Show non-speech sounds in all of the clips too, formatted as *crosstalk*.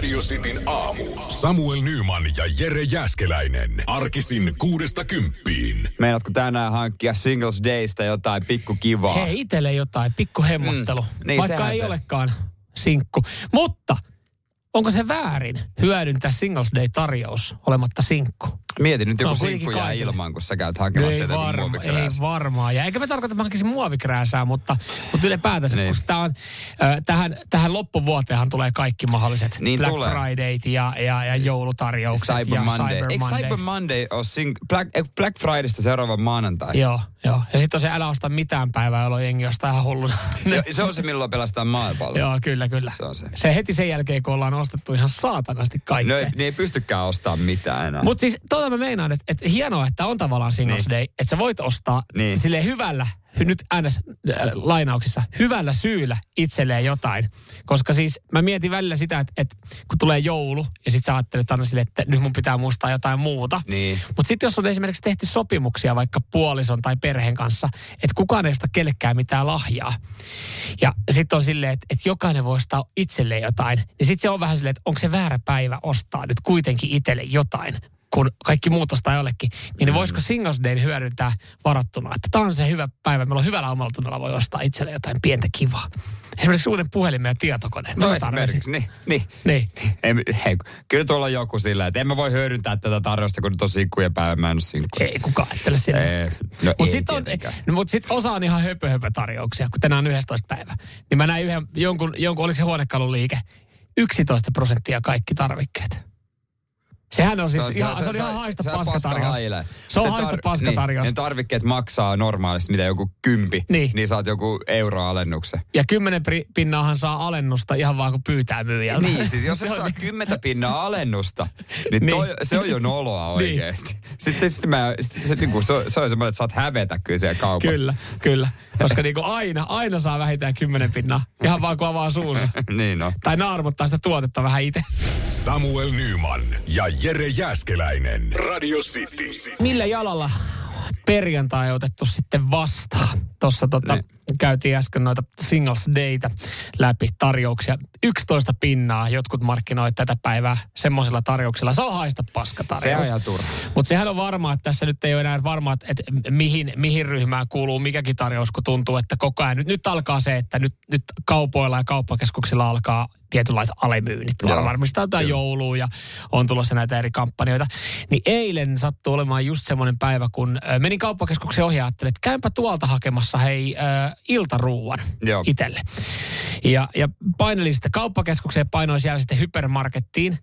Radio Cityn aamu. Samuel Nyman ja Jere Jäskeläinen. Arkisin kuudesta kymppiin. Meinaatko tänään hankkia Singles Daysta jotain pikku kivaa? Hei, itelle jotain, pikku hemmottelu. Mm, niin, vaikka ei se. olekaan sinkku. Mutta onko se väärin hyödyntää Singles Day-tarjous olematta sinkku? Mietin nyt joku kuitenkin sinkku jää ilman, kun sä käyt No hakemassa ei, sieltä varma, ei muovikrääsä. varmaan. Ja eikä me tarkoita, että mä hankisin muovikrääsää, mutta, mutta ylipäätänsä, Niin. koska tää on, äh, tähän, tähän loppuvuoteenhan tulee kaikki mahdolliset Niin Black tulee. Fridayt ja, ja, ja joulutarjoukset Cyber ja Monday. Cyber Eikö Monday. Cyber Monday ole sing- Black, eh, Black Fridaysta seuraava maanantai? Joo, joo. Ja sitten on se älä osta mitään päivää, jolloin jengi ostaa ihan hulluna. *laughs* Jo, se on se, milloin pelastaa maapallo. Joo, kyllä, kyllä. Se on se. se heti sen jälkeen, kun ollaan ostettu ihan saatanasti No kaikkea. ei, ne ei pystykään ostamaan mitään enää. Mutta siis tuota mä meinaan, että, että hienoa, että on tavallaan Singles Niin. Day, että sä voit ostaa Niin. silleen hyvällä, nyt äänes äh, lainauksissa, hyvällä syyllä itselleen jotain. Koska siis mä mietin välillä sitä, että, että kun tulee joulu ja sit sä ajattelet aina silleen, että nyt mun pitää muistaa jotain muuta. Niin. Mutta sitten jos on esimerkiksi tehty sopimuksia vaikka puolison tai perheen kanssa, että kukaan ei osta kellekään mitään lahjaa. Ja sitten on silleen, että, että jokainen voi ostaa itselleen jotain. Niin sitten se on vähän silleen, että onko se väärä päivä ostaa nyt kuitenkin itselle jotain kun kaikki muut ostaa jollekin, niin mm. voisiko Singles Day hyödyntää varattuna, että tämä on se hyvä päivä, meillä on hyvällä omalla tunnella voi ostaa itselle jotain pientä kivaa. Esimerkiksi uuden puhelimen ja tietokoneen. No esimerkiksi, niin. niin. Niin. Ei, hei, kyllä tuolla on joku sillä, että en mä voi hyödyntää tätä tarjosta, kun nyt on sinkkujen päivä, mä en ole sinkku. Ei kukaan ajattele sinne. Ei, no Mutta ei sitten no, mut sit osa on ihan höpö, höpö tarjouksia, kun tänään on 11 päivä. Niin mä näin yhden, jonkun, jonkun oliko se huonekaluliike, 11 prosenttia kaikki tarvikkeet. Sehän on siis Se on- ihan, se- se, on se- ihan haista se on paskahaile. Se on Se haista tar- paskatarjous. Niin, ne tarvikkeet maksaa normaalisti, mitä joku kympi, Niin. niin saat joku euroalennuksen. Ja 10 pri- pinnaahan saa alennusta ihan vaan kun pyytää myyjältä. Niin, siis jos *laughs* Se et on saa niin- kymmentä pinnaa alennusta, niin, *laughs* Niin. toi, se on jo noloa Niin. oikeesti. Sitten, sitten mä, sit, se, niin kuin, se, on- se on semmoinen, että saat hävetä kyllä siellä kaupassa. Kyllä, kyllä. Koska niinku aina, aina saa vähintään 10 pinnaa. Ihan vaan kun avaa suunsa. *laughs* niin on. Tai naarmuttaa sitä tuotetta vähän itse. Samuel Nyman ja Jere Jäskeläinen. Radio City. millä jalalla perjantai otettu sitten vastaan? Tuossa tota, Niin. Käytiin äsken noita Singles Dayta läpi tarjouksia. 11 pinnaa jotkut markkinoivat tätä päivää semmoisilla tarjouksilla. Se on haista paska Se on tarjous. ihan turha. Mutta sehän on varmaa, että tässä nyt ei ole enää varmaa, että, että mihin, mihin ryhmään kuuluu mikäkin tarjous, kun tuntuu, että koko ajan. Nyt, nyt alkaa se, että nyt, nyt kaupoilla ja kauppakeskuksilla alkaa tietynlaiset alemyynnit. Joo, varmistautuu jouluun ja on tulossa näitä eri kampanjoita. Niin eilen sattui olemaan just semmoinen päivä, kun menin kauppakeskuksen ohi ja ajattelin, että käympä tuolta hakemassa hei ö, iltaruuan Joo. itselle. Ja, ja painelin sitten kauppakeskukseen, painoin siellä sitten hypermarkettiin.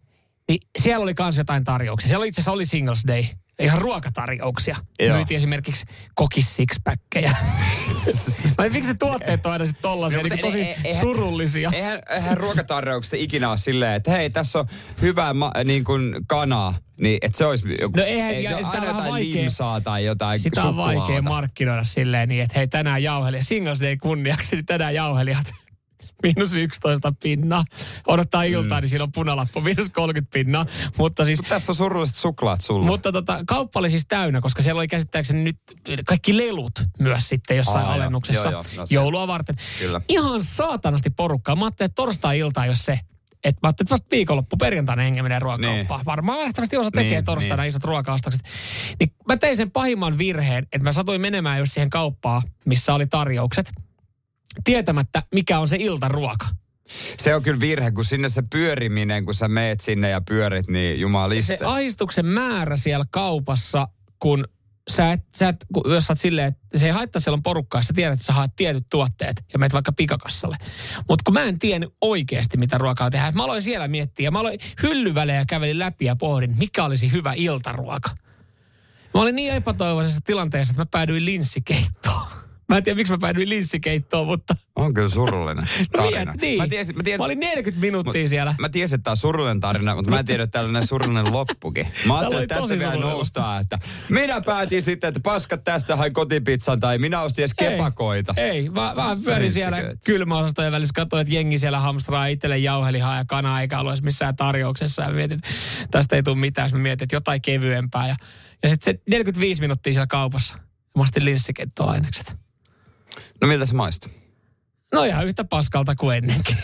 Niin siellä oli kans jotain tarjouksia. Siellä itse asiassa oli Singles Day, ihan ruokatarjouksia. Joo. Myytiin esimerkiksi kokis sixpackkejä. *laughs* Vai miksi ne tuotteet on aina sitten tollaisia, No, niin mutta tosi ei- ei- eihän- surullisia. Eihän, eihän ruokatarjouksesta ikinä ole silleen, että hei, tässä on hyvää ma- niin kuin kanaa. Niin, että se olisi joku, No eihän- ei, ja no, sitä aina jotain vaikea- limsaa tai jotain Sitä on suklaata. vaikea markkinoida silleen niin, että hei tänään jauhelia. Singles Day kunniaksi, niin tänään jauhelijat. Miinus 11 pinnaa. Odottaa iltaa, mm. niin siinä on punalappu, miinus 30 pinnaa. Mutta siis Tässä on surulliset suklaat sulla. Mutta tota, kauppa oli siis täynnä, koska siellä oli käsittääkseni nyt kaikki lelut myös sitten jossain Aa, alennuksessa Joo, joo. No joulua varten. Kyllä. Ihan saatanasti porukkaa. Mä ajattelin, että torstai-ilta jos se, että mä ajattelin, että vasta viikonloppu perjantaina hengen menee ruokakauppaan. Niin. Varmaan lähtevästi osa tekee Niin, torstaina niin. isot ruokaostokset. Niin mä tein sen pahimman virheen, että mä satuin menemään just siihen kauppaan, missä oli tarjoukset, tietämättä mikä on se iltaruoka. Se on kyllä virhe, kun sinne se pyöriminen, kun sä meet sinne ja pyörit, niin jumaliste. se ahdistuksen määrä siellä kaupassa, kun sä et, sä et kun, jos sä oot silleen, että se ei haittaa siellä on porukkaa, sä tiedät, että sä haet tietyt tuotteet ja menet vaikka pikakassalle. Mutta kun mä en tiennyt oikeasti, mitä ruokaa tehdään, mä aloin siellä miettiä, mä aloin hyllyvälejä kävelin läpi ja pohdin, mikä olisi hyvä iltaruoka. Mä olin niin epätoivoisessa tilanteessa, että mä päädyin linssikeittoon. Mä en tiedä, miksi mä päädyin linssikeittoon, mutta... On kyllä surullinen *laughs* No tarina. niin, niin. Mä, tiesin, mä, tiesin, mä olin 40 minuuttia siellä. Mä tiesin, että tämä on surullinen tarina, mutta mä en tiedä, että tällainen surullinen loppukin. Mä ajattelin, että tästä vielä noustaan, että minä päätin sitten, että paskat tästä hain kotipizzan tai minä ostin edes kepakoita. Ei, mä, mä pyörin siellä kylmäosastojen välissä, katsoin, että jengi siellä hamstraa itselleen jauhelihaa ja kanaa, eikä ollut edes missään tarjouksessa. Ja mietin, että tästä ei tule mitään. Mä mietin, että jotain kevyempää. Ja, ja sitten se 45 minuuttia siellä kaupassa. Mä ostin linssikettoainekset. No miltä se maistuu? No ihan yhtä paskalta kuin ennenkin.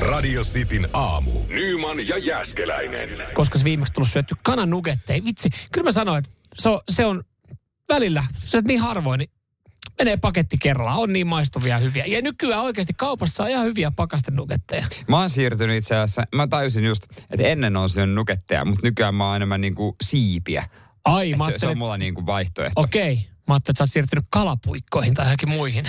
Radio Cityn aamu. Nyman ja Jäskeläinen. Koska se viimeksi tullut syötty kananugetteja. Vitsi, kyllä mä sanoin, että se on, se on välillä, se on niin harvoin, niin menee paketti kerrallaan. On niin maistuvia hyviä. Ja nykyään oikeasti kaupassa on ihan hyviä pakastenugetteja. Mä oon siirtynyt itse asiassa, mä tajusin just, että ennen on syönyt nuketteja, mutta nykyään mä oon enemmän niinku siipiä. Ai, Et mä se, se on mulla niinku vaihtoehto. Okei. Mä ajattelin, että sä oot siirtynyt kalapuikkoihin tai johonkin muihin.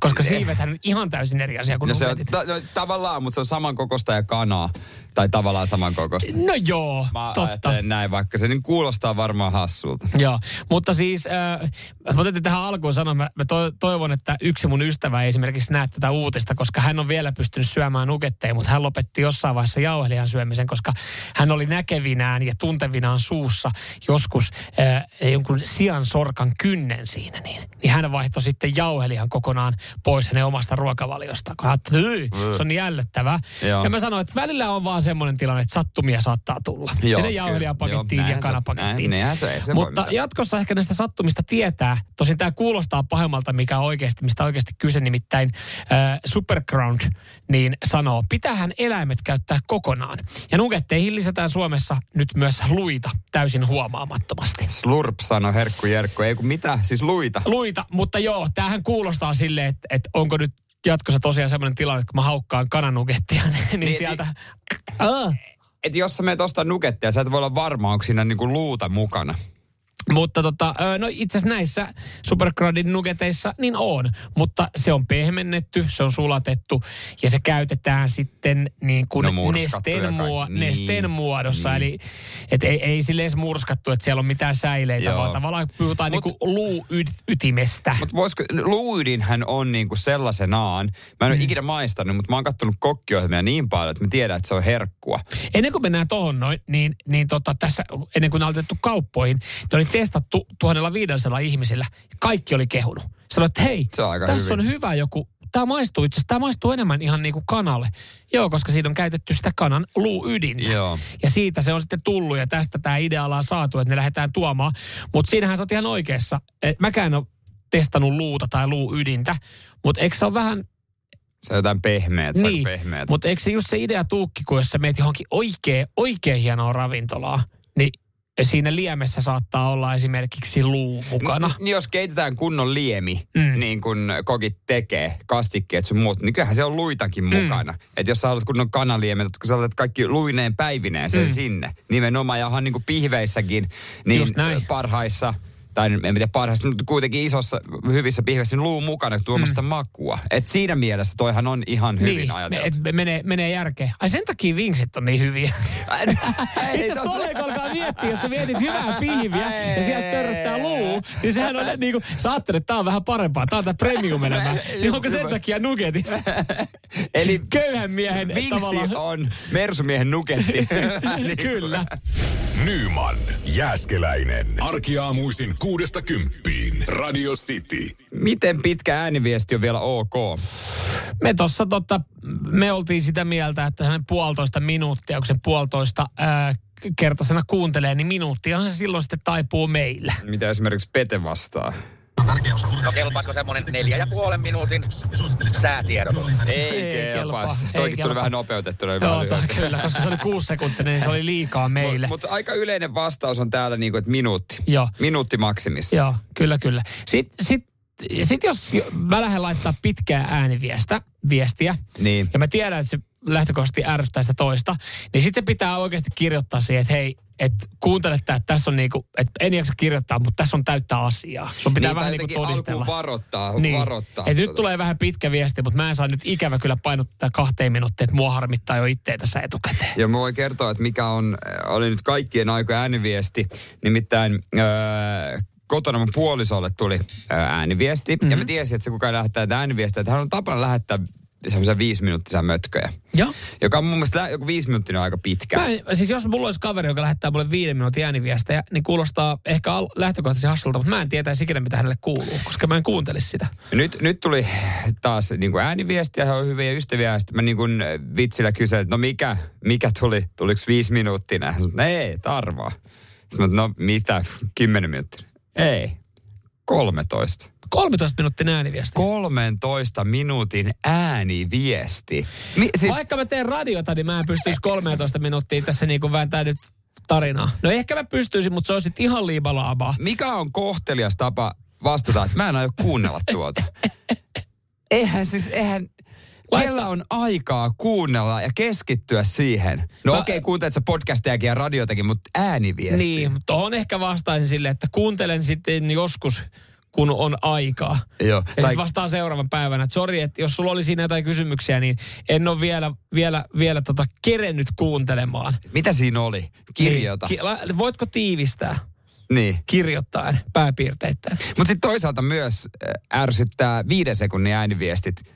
Koska siivethän on ihan täysin eri asia kuin No se on ta- no, tavallaan, mutta se on samankokosta ja kanaa. Tai tavallaan samankokosta. No joo, Mä totta. näin, vaikka se niin kuulostaa varmaan hassulta. Joo, mutta siis äh, täytyy tähän alkuun sanoa, mä, mä to, toivon, että yksi mun ystävä ei esimerkiksi näe tätä uutista, koska hän on vielä pystynyt syömään nuketteja, mutta hän lopetti jossain vaiheessa jauhelihan syömisen, koska hän oli näkevinään ja tuntevinaan suussa joskus äh, jonkun sian sorkan kynnen siinä, niin, niin hän vaihtoi sitten jauhelihan kokonaan pois hänen omasta ruokavaliostaan, kun hän että "Hyi, se on niin ällöttävää. Joo. Ja mä sanoin, että välillä on vaan semmoinen tilanne, että sattumia saattaa tulla. Joo, Sinne Joo, ja kanapakettiin. näin- näinhän se- ei se Mutta jatkossa ehkä näistä sattumista tietää. Tosin tämä kuulostaa pahemmalta, mikä oikeasti, mistä oikeasti kyse, nimittäin äh, Superground niin sanoo, pitähän eläimet käyttää kokonaan. Ja nugetteihin lisätään Suomessa nyt myös luita täysin huomaamattomasti. Slurp sanoi herkku jerkku, ei kun mitä, siis luita. Luita, mutta joo, tämähän kuulostaa silleen, että, että onko nyt jatkossa tosiaan semmoinen tilanne, että kun mä haukkaan kananugettia, *laughs* niin, niin sieltä... Ah. Et jos sä meet ostaa nukettia, sä et voi olla varma, onko siinä niinku luuta mukana. Mutta tota, no itse asiassa näissä Supercroudin nugeteissa niin on, mutta se on pehmennetty, se on sulatettu ja se käytetään sitten niin kuin No nesteen, muo- kaikki. nesteen Niin, muodossa. niin. Eli et ei, ei sille edes murskattu, että siellä on mitään säileitä, Joo. vaan tavallaan puhutaan Mut- niin kuin luuytimestä. Mutta voisiko, luuydinhän on niinku sellaisenaan, mä en ole ikinä maistanut, mutta mä oon kattonut kokkiohjelmia niin paljon, että mä tiedän, että se on herkkua. Ennen kuin mennään tohon noin, niin, niin tota, tässä, ennen kuin on aloitettu kauppoihin, ne oli testattu 1500 ihmisillä. Kaikki oli kehunut. Sanoit, että hei, on tässä hyvin. on hyvä joku, tämä maistuu itse asiassa, tämä maistuu enemmän ihan niin kuin kanalle. Joo, koska siinä on käytetty sitä kanan luuydintä. Joo. Ja siitä se on sitten tullut ja tästä tämä idea ollaan saatu, että ne lähdetään tuomaan. Mutta siinähän sä oot ihan oikeassa. Et mäkään en ole testannut luuta tai luuydintä, mutta eikö se ole vähän Se on jotain pehmeät, on niin, pehmeät. mutta eikö se just se idea tuukki, kun jos sä meet johonkin oikein, oikein hienoa ravintolaa, siinä liemessä saattaa olla esimerkiksi luu mukana. Niin jos keitetään kunnon liemi, Mm. niin kuin kokit tekee, kastikkeet sun muut, niin kyllähän se on luitakin Mm. mukana. Että jos sä haluat kunnon kanaliemet, kun sä olet kaikki luineen päivineen sen Mm. sinne. Nimenomaan, ja onhan niin kuin pihveissäkin, niin parhaissa, tai en tiedä parhaissa, mutta kuitenkin isossa, hyvissä pihveissä, niin luu mukana tuomasta mm. makua. Et siinä mielessä toihan on ihan hyvin niin, ajateltu. et me- menee, menee järkeen. Ai sen takia vinksit on niin hyviä. *laughs* Itse kun alkaa miettiä, jos sä mietit hyvää pihviä ja sieltä törröttää luu, niin sehän on niin kuin, sä ajattelet, että tää on vähän parempaa, tää on tää premium elämä. *laughs* Niin onko sen takia nugetis? *laughs* *laughs* Eli Köyhän miehen Vinksi tavallaan. on Mersumiehen nuketti. *laughs* Niin Kyllä. Nyman, Jääskeläinen. Arkiaamuisin kuudesta kymppiin. Radio City. Miten pitkä ääniviesti on vielä ok? Me tossa tota, me oltiin sitä mieltä, että sellainen puolitoista minuuttia, kun se puolitoista ää, kertaisena kuuntelee, niin minuuttiahan se silloin sitten taipuu meillä. Mitä esimerkiksi Pete vastaa? No kelpaisiko semmonen neljä ja puolen minuutin säätiedotus? Ei, Ei kelpaa, kelpaa. Toikin tuli vähän nopeutettuna. Joo, vähän kyllä, koska se oli kuusi sekuntia, niin se oli liikaa meille. Mutta aika yleinen vastaus on täällä niinku, että minuutti. Joo. Minuutti maksimissa. Joo, kyllä, kyllä. Sitten sit, sit jos mä lähden laittaa pitkää ääniviestä, viestiä, Niin. ja mä tiedän, että se lähtökohtaisesti ärsyttää sitä toista, niin sitten se pitää oikeasti kirjoittaa siihen, että hei, että kuuntele että tässä on niinku, että en jaksa kirjoittaa, mutta tässä on täyttä asiaa. Sun pitää niin, vähän niinku todistella. alkuun varoittaa. Niin. varoittaa Et nyt tota. tulee vähän pitkä viesti, mutta mä en saa nyt ikävä kyllä painottaa kahteen minuuttiin, että mua harmittaa jo itseä tässä etukäteen. Ja mä voin kertoa, että mikä on, oli nyt kaikkien aikojen ääniviesti. Nimittäin äh, kotona mun puolisolle tuli ää, ääniviesti. Mm-hmm. Mhm. Ja mä tiesin, että se kuka lähettää ääniviestiä, että hän on tapana lähettää semmoisia viisi minuuttisia mötköjä. Joo. Joka on mun mielestä joku viisi minuuttia aika pitkä. Mä siis jos mulla olisi kaveri, joka lähettää mulle viiden minuutin ääniviestejä, niin kuulostaa ehkä al- lähtökohtaisesti hassulta, mutta mä en tietäisi ikinä, mitä hänelle kuuluu, koska mä en kuuntelisi sitä. Nyt, nyt tuli taas niin kuin ääniviestiä, he on hyviä ystäviä, ja sitten mä niin kuin vitsillä kyselin, että no mikä, mikä tuli, tuliko viisi minuuttia? Hän sanoi, ei, tarvaa. Sitten mä, no mitä, kymmenen minuuttia? Ei, 13. 13 minuutin ääniviesti. 13 minuutin ääniviesti. Mi, siis, Vaikka mä teen radiota, niin mä en pystyisi 13 minuuttia tässä niin kuin vääntää nyt tarinaa. No ehkä mä pystyisin, mutta se on sitten ihan liibalaabaa. mikä on kohtelias tapa vastata, että mä en aio kuunnella tuota? Eihän siis, eihän, Laita- Kellä on aikaa kuunnella ja keskittyä siihen? No okei, okay, kuuntelet sä podcastiakin ja radiotakin, mutta ääniviesti. Niin, mutta tuohon ehkä vastaisin silleen, että kuuntelen sitten joskus, kun on aikaa. Joo. Ja Tai, sitten vastaan seuraavan päivänä, että sori, että jos sulla oli siinä jotain kysymyksiä, niin en ole vielä, vielä, vielä tota kerennyt kuuntelemaan. mitä siinä oli? Kirjoita. Niin, ki- la- voitko tiivistää Niin. kirjoittaen pääpiirteittäin? Mutta sitten toisaalta myös äh, ärsyttää viiden sekunnin ääniviestit.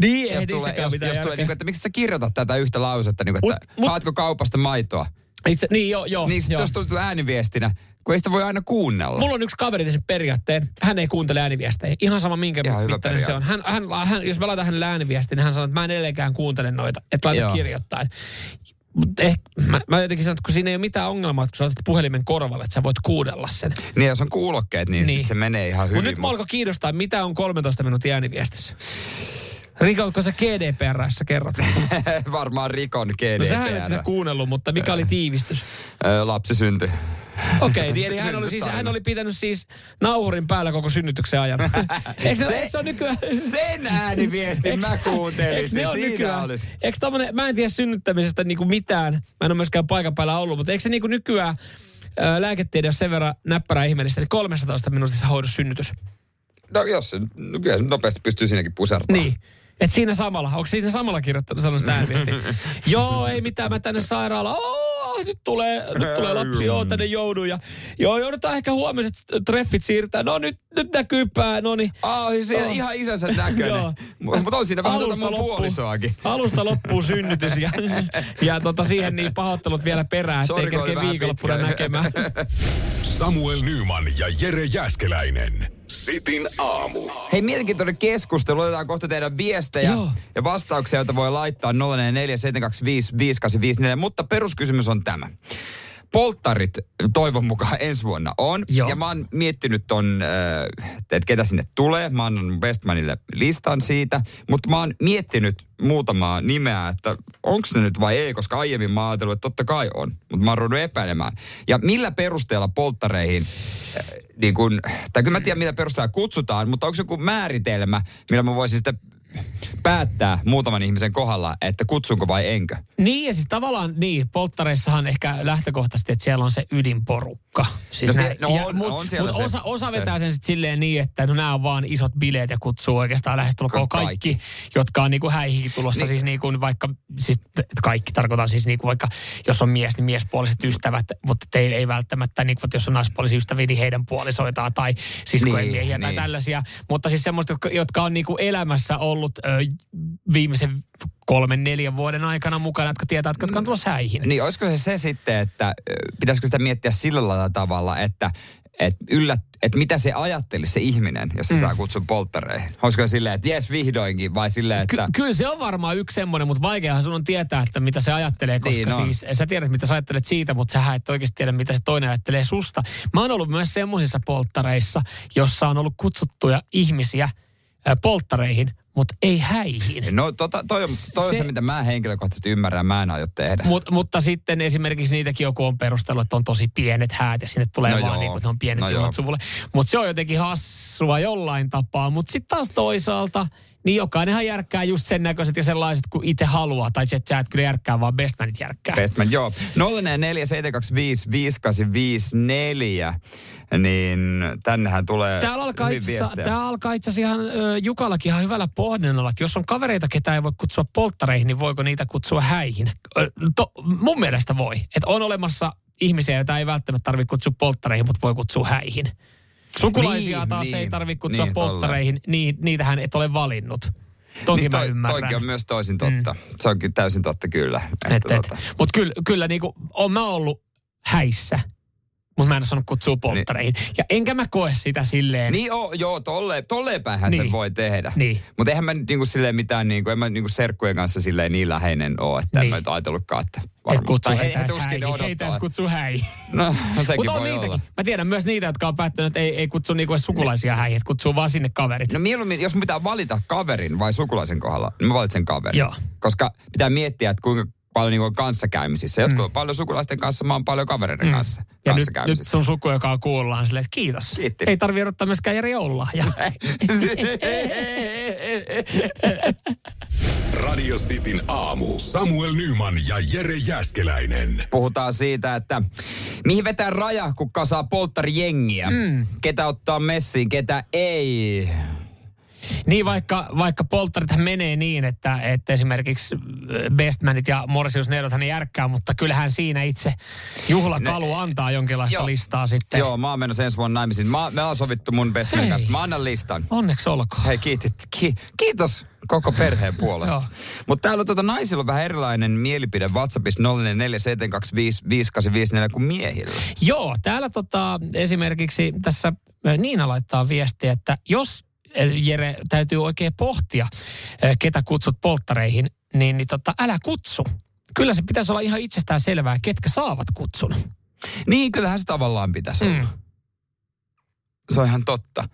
Niin, Jos ei tulee, jos, mitään jos tulee niin kuin, että miksi sä kirjoitat tätä yhtä lausetta, niin kuin, että Mut- mut- saatko kaupasta maitoa? Itse, niin joo, joo. niin sit joo. jos tulee ääniviestinä, kun ei sitä voi aina kuunnella. Mulla on yksi kaveri tehnyt periaatteen. Hän ei kuuntele ääniviestejä. Ihan sama minkä Ihan mittainen se on. Hän, hän, hän, jos mä laitan hänelle ääniviestin, niin hän sanoo, että mä en edelleenkään kuuntele noita. Että laita Joo. kirjoittain. Mutta eh, mä, mä jotenkin sanon, että kun siinä ei ole mitään ongelmaa, että kun sä laitat puhelimen korvalle, että sä voit kuudella sen. Niin jos on kuulokkeet, niin, niin. Sit se menee ihan Mutta hyvin. nyt mä alkoi kiinnostaa, mitä on 13 minuutin ääniviestissä. Rikotko sä GDPRssä kerrot? *laughs* Varmaan rikon No GDPR. sähän et sitä kuunnellut, mutta mikä oli tiivistys? Lapsi syntyi. Okei, niin *laughs* eli hän oli, siis, hän oli pitänyt siis nauhurin päällä koko synnytyksen ajan. *laughs* eikö, se, Se- eikö se ole nykyään... Sen ääniviestin mä kuuntelisin. eikö ole Siinä nykyään, olisi. Eikö tommonen, mä en tiedä synnyttämisestä niinku mitään, mä en ole myöskään paikan päällä ollut, mutta eikö se niinku nykyään ää, lääketiede on sen verran näppärä ihmeellistä, että 13 minuutissa hoidossa synnytys. No jos no kyllä nopeasti pystyy siinäkin pusertamaan. Niin. Et siinä samalla, onko siinä samalla kirjoittanut sellaista ääniviestiä? *laughs* Joo, ei mitään, mä tänne sairaalaan. Oh, nyt tulee, nyt tulee lapsi, joo, tänne joudun. Ja, joo, joudutaan ehkä huomiset treffit siirtää. No nyt, nyt näkyy pää, no niin. Ah, siis Joo. ihan isänsä näköinen. Mutta on siinä vähän tuota mun puolisoakin. alusta loppuu synnytys ja, *laughs* ja tota, siihen niin pahoittelut vielä perään, ettei kerkeä viikonloppuna näkemään. *laughs* Samuel Nyman ja Jere Jäskeläinen. Sitin aamu. Hei, mielenkiintoinen keskustelu. Otetaan kohta teidän viestejä Joo. ja vastauksia, joita voi laittaa 047255854. Mutta peruskysymys on tämä. Polttarit toivon mukaan ensi vuonna on. Joo. Ja mä oon miettinyt ton, äh, että ketä sinne tulee. Mä annan Westmanille listan siitä. Mutta mä oon miettinyt muutamaa nimeä, että onko se nyt vai ei, koska aiemmin mä oon ajatellut, että totta kai on. Mutta mä oon ruvennut epäilemään. Ja millä perusteella polttareihin niin kun, tai kyllä mä tiedän, mitä perusteella kutsutaan, mutta onko joku määritelmä, millä mä voisin sitten päättää muutaman ihmisen kohdalla, että kutsunko vai enkö? Niin, ja siis tavallaan niin, polttareissahan ehkä lähtökohtaisesti, että siellä on se ydinporukka. Siis No se- no Ja on- mut, on mut se- osa, osa se- vetää sen sitten silleen niin, että no nämä on vaan isot bileet ja kutsuu oikeastaan lähestulkoon Ka- kaikki, jotka on niinku häihin tulossa. Niin. Siis niinku vaikka, siis kaikki tarkoitan siis niinku vaikka, jos on mies, niin miespuoliset ystävät, mutta ei, ei välttämättä, niinku, että jos on naispuolisia ystäviä, niin heidän puolisoitaan tai siskojen Niin, miehiä tai niin. tällaisia. Mutta siis semmoista, jotka, jotka on niinku elämässä ollut ö, viimeisen kolmen, neljän vuoden aikana mukana, jotka tietää, että jotka on tulossa häihin. Niin olisiko se se sitten, että pitäisikö sitä miettiä sillä tavalla, että et yllä, et mitä se ajattelisi se ihminen, jos se mm. saa kutsun polttareihin? Olisiko silleen, että jes vihdoinkin, vai silleen, Ky- että... kyllä se on varmaan yksi semmoinen, mutta vaikeahan sun on tietää, että mitä se ajattelee, koska Niin on. siis sä tiedät, mitä sä ajattelet siitä, mutta sä et oikeasti tiedä, mitä se toinen ajattelee susta. Mä oon ollut myös semmoisissa polttareissa, jossa on ollut kutsuttuja ihmisiä polttareihin, mutta ei häihin. No tota, toi, on, toi on se, Se- mitä mä henkilökohtaisesti ymmärrän, mä en aio tehdä. Mut, mutta sitten esimerkiksi niitäkin joku on perustellut, että on tosi pienet häät ja sinne tulee No vaan joo. niin kuin, ne on pienet No suvulle. Mutta se on jotenkin hassua jollain tapaa. Mutta sitten taas toisaalta, niin jokainenhan järkkää just sen näköiset ja sellaiset kuin itse haluaa. Tai että sä et kyllä järkkää, vaan bestmanit järkkää. Bestman, joo. 047255854, niin tännehän tulee Täällä alkaa, itse asiassa ihan ö, Jukallakin ihan hyvällä pohdinnalla, että jos on kavereita, ketä ei voi kutsua polttareihin, niin voiko niitä kutsua häihin? Ö, To, mun mielestä voi. Että on olemassa ihmisiä, joita ei välttämättä tarvitse kutsua polttareihin, mutta voi kutsua häihin. Sukulaisia Niin, taas niin, ei tarvitse kutsua niin, polttareihin, niin, niitähän et ole valinnut. Tonkin Niin mä toi, ymmärrän. toikin on myös toisin totta. Mm. Se on kyllä täysin totta kyllä. Et, et. tota, Mutta kyllä, kyllä niinku, on mä ollut häissä, mutta mä en osannut kutsua polttareihin. Ja enkä mä koe sitä silleen. Niin joo, joo tolle, tolleen päinhän Niin. sen voi tehdä. Niin. Mutta eihän mä nyt niinku silleen mitään, niinku, en mä niinku serkkujen kanssa silleen niin läheinen ole, että niin. en Niin. mä nyt ajatellutkaan, että Et varmaan. kutsu Tai he- heitä he tuskin häihin. Heitä odottaa. kutsu häihin. No, *laughs* no sekin Mutta on voi niitäkin. olla. Mä tiedän myös niitä, jotka on päättänyt, että ei, ei kutsu niinku sukulaisia häihin, että kutsuu vaan sinne kaverit. No mieluummin, jos pitää valita kaverin vai sukulaisen kohdalla, niin mä valitsen kaverin. Joo. Koska pitää miettiä, että kuinka paljon on kanssakäymisissä. Jotkut on paljon sukulaisten kanssa, mä oon paljon kavereiden Mm. kanssa Ja nyt, nyt sun suku, joka on kuullaan silleen, että kiitos. Kiitti. Ei tarvi odottaa myöskään Jari joululahjaa. *laughs* Radio Cityn aamu. Samuel Nyman ja Jere Jäskeläinen. Puhutaan siitä, että mihin vetää raja, kun kasaa polttarijengiä. Mm. Ketä ottaa messiin, ketä ei. Niin vaikka, vaikka polttarithan menee niin, että, että esimerkiksi Bestmanit ja Morsius Neidothan ei järkkää, mutta kyllähän siinä itse juhlakalu antaa jonkinlaista Joo. listaa sitten. Joo, mä oon menossa ensi vuonna naimisiin. Mä, me on sovittu mun best Hei. kanssa. Mä annan listan. Onneksi olkoon. Hei, kiitit, ki, kiitos koko perheen puolesta. Mutta täällä on tuota, naisilla on vähän erilainen mielipide WhatsAppissa 0447255854 kuin miehillä. Joo, täällä tota, esimerkiksi tässä Niina laittaa viestiä, että jos Jere täytyy oikein pohtia, ö, ketä kutsut polttareihin, niin, niin tota, älä kutsu. Kyllä se pitäisi olla ihan itsestään selvää, ketkä saavat kutsun. Niin, kyllähän se tavallaan pitäisi olla. Mm. Se on ihan totta.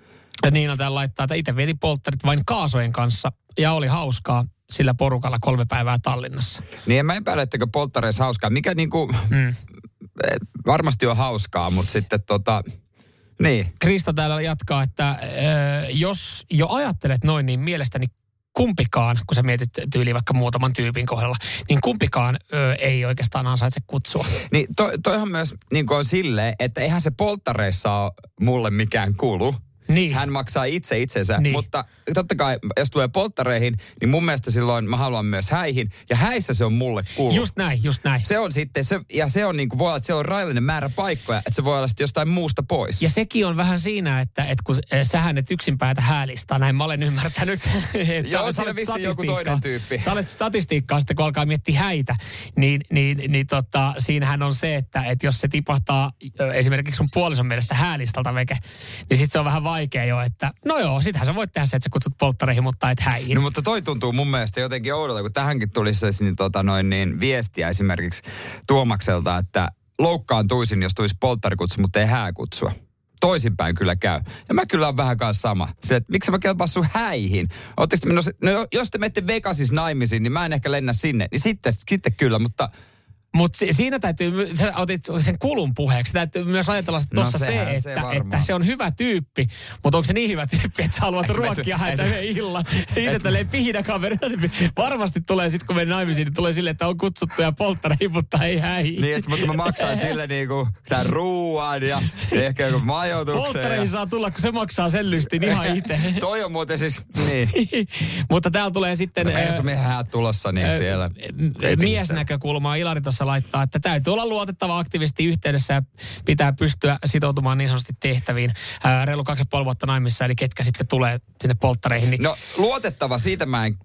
Ja Niina täällä laittaa, että itse vietin polttarit vain kaasojen kanssa ja oli hauskaa sillä porukalla kolme päivää Tallinnassa. Niin en mä epäile, polttareissa hauskaa. Mikä niinku, Mm. eh, varmasti on hauskaa, mutta sitten tota, niin. Krista täällä jatkaa, että ö, jos jo ajattelet noin, niin mielestäni kumpikaan, kun sä mietit tyyliin vaikka muutaman tyypin kohdalla, niin kumpikaan ö, ei oikeastaan ansaitse kutsua. Niin to, toihan myös niin on silleen, että eihän se polttareissa ole mulle mikään kulu. Niin. Hän maksaa itse itsensä, Niin. mutta totta kai, jos tulee polttareihin, niin mun mielestä silloin mä haluan myös häihin. Ja häissä se on mulle kulu. Just näin, just näin. Se on sitten, se, ja se on niin kuin, voi olla, että se on rajallinen määrä paikkoja, että se voi olla sitten jostain muusta pois. Ja sekin on vähän siinä, että, että kun eh, sähän et yksin päätä häälistaa, näin mä olen ymmärtänyt. *laughs* että Joo, sä- olet vissiin joku statistiikkaa- toinen tyyppi. Sä olet statistiikkaa sitten, kun alkaa miettiä häitä, niin, niin, niin tota, siinähän on se, että, että jos se tipahtaa ö, esimerkiksi sun puolison mielestä häälistalta veke, niin sitten se on vähän vaikea jo, että no joo, sitähän sä voit tehdä se, että sä kutsut polttareihin, mutta et häihin. No mutta toi tuntuu mun mielestä jotenkin oudolta, kun tähänkin tulisi niin, tota, noin, niin, viestiä esimerkiksi Tuomakselta, että loukkaantuisin, jos tulisi polttarikutsu, mutta ei hääkutsua. Toisinpäin kyllä käy. Ja mä kyllä on vähän kanssa sama. Se, että miksi mä kelpaan sun häihin? Te menossa, no jos te menette Vegasissa naimisiin, niin mä en ehkä lennä sinne. Niin sitten, sitten kyllä, mutta Mutta si- siinä täytyy, sä otit sen kulun puheeksi, täytyy myös ajatella No tuossa se, sehän että, se että se on hyvä tyyppi, mutta onko se niin hyvä tyyppi, että sä haluat Et ruokkia häntä illan. Itse tälleen pihinä kaverina, niin varmasti tulee sitten kun menen naimisiin, niin tulee silleen, että on kutsuttuja polttareihin, mutta ei häihin. niin, että, mutta mä maksan sille niinku tämän ruuan ja ehkä joku majoituksen. Polttareihin Ja... saa tulla, kun se maksaa sen lystin ihan itse. *laughs* Toi on muuten siis, niin. *laughs* mutta täällä tulee sitten... On häät tulossa, niin siellä. Miesnäkökulmaa Ilari tuossa laittaa, että täytyy olla luotettava aktivisti yhteydessä ja pitää pystyä sitoutumaan niin sanotusti tehtäviin. Ää, Reilu kaksi ja puoli vuotta naimissa, eli ketkä sitten tulee sinne polttareihin. Niin No luotettava, siitä mä en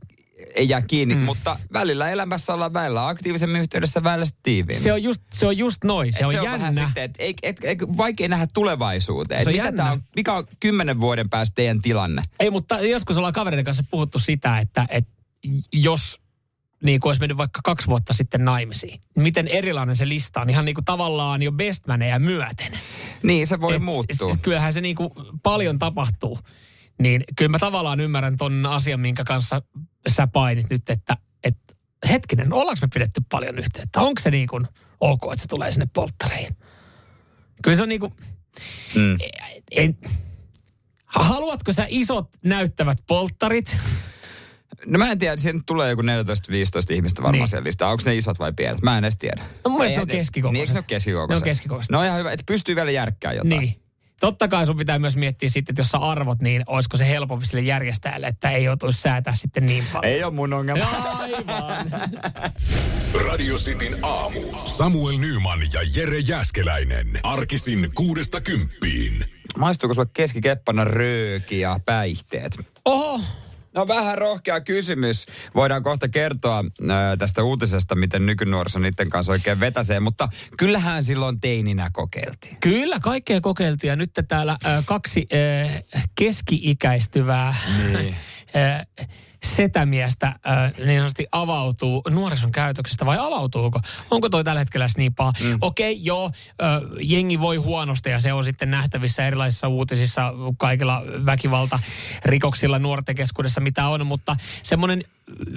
ei jää kiinni, mm. mutta välillä elämässä ollaan välillä aktiivisemmin yhteydessä, välillä tiiviimmin. se, on just, se on just noin, se Et on se on vähän jännä. sitten, että et, et, et, vaikea nähdä tulevaisuuteen. Se on Et mitä jännä. tää on, mikä on kymmenen vuoden päästä teidän tilanne? Ei, mutta joskus ollaan kavereiden kanssa puhuttu sitä, että, että jos niin kuin olisi mennyt vaikka kaksi vuotta sitten naimisiin, miten erilainen se lista on, ihan niin kuin tavallaan jo bestmaneja myöten. Niin, se voi Et muuttua. s- Kyllähän se niin kuin paljon tapahtuu. Niin kyllä mä tavallaan ymmärrän ton asian, minkä kanssa sä painit nyt, että, että hetkinen, ollaanko me pidetty paljon yhteyttä? Onko se niin kuin ok, että se tulee sinne polttareihin? Kyllä se on niin kuin, Mm. en, haluatko sä isot näyttävät polttarit? No mä en tiedä, siinä tulee joku 14-15 ihmistä varmaan Niin. siellä listaa. Onko ne isot vai pienet? Mä en edes tiedä. No mun mielestä ne on keskikokoiset. Niin, eikö ne ole keskikokoiset? Ne on keskikokoiset. No on ihan hyvä, että pystyy vielä järkkää jotain. Niin. Totta kai sun pitää myös miettiä sitten, että jos sä arvot, niin olisiko se helpompi sille järjestäjälle, että ei joutuisi säätää sitten niin paljon. Ei ole mun ongelma. Aivan. *laughs* Radio Cityn aamu. Samuel Nyman ja Jere Jäskeläinen. Arkisin kuudesta kymppiin. Maistuuko sulle keskikeppana rööki ja päihteet? Oho, No vähän rohkea kysymys. Voidaan kohta kertoa ää, tästä uutisesta, miten nykynuoriso niiden kanssa oikein vetäsee, mutta kyllähän silloin teininä kokeiltiin. Kyllä, kaikkea kokeiltiin ja nyt täällä äh, kaksi äh, keski-ikäistyvää Niin. *laughs* äh, setämiestä äh, niin sanotusti avautuu nuorison käytöksestä vai avautuuko? Onko toi tällä hetkellä edes paha? Mm. Okei, okay, joo, äh, jengi voi huonosti ja se on sitten nähtävissä erilaisissa uutisissa kaikilla väkivalta rikoksilla nuorten keskuudessa mitä on, mutta semmoinen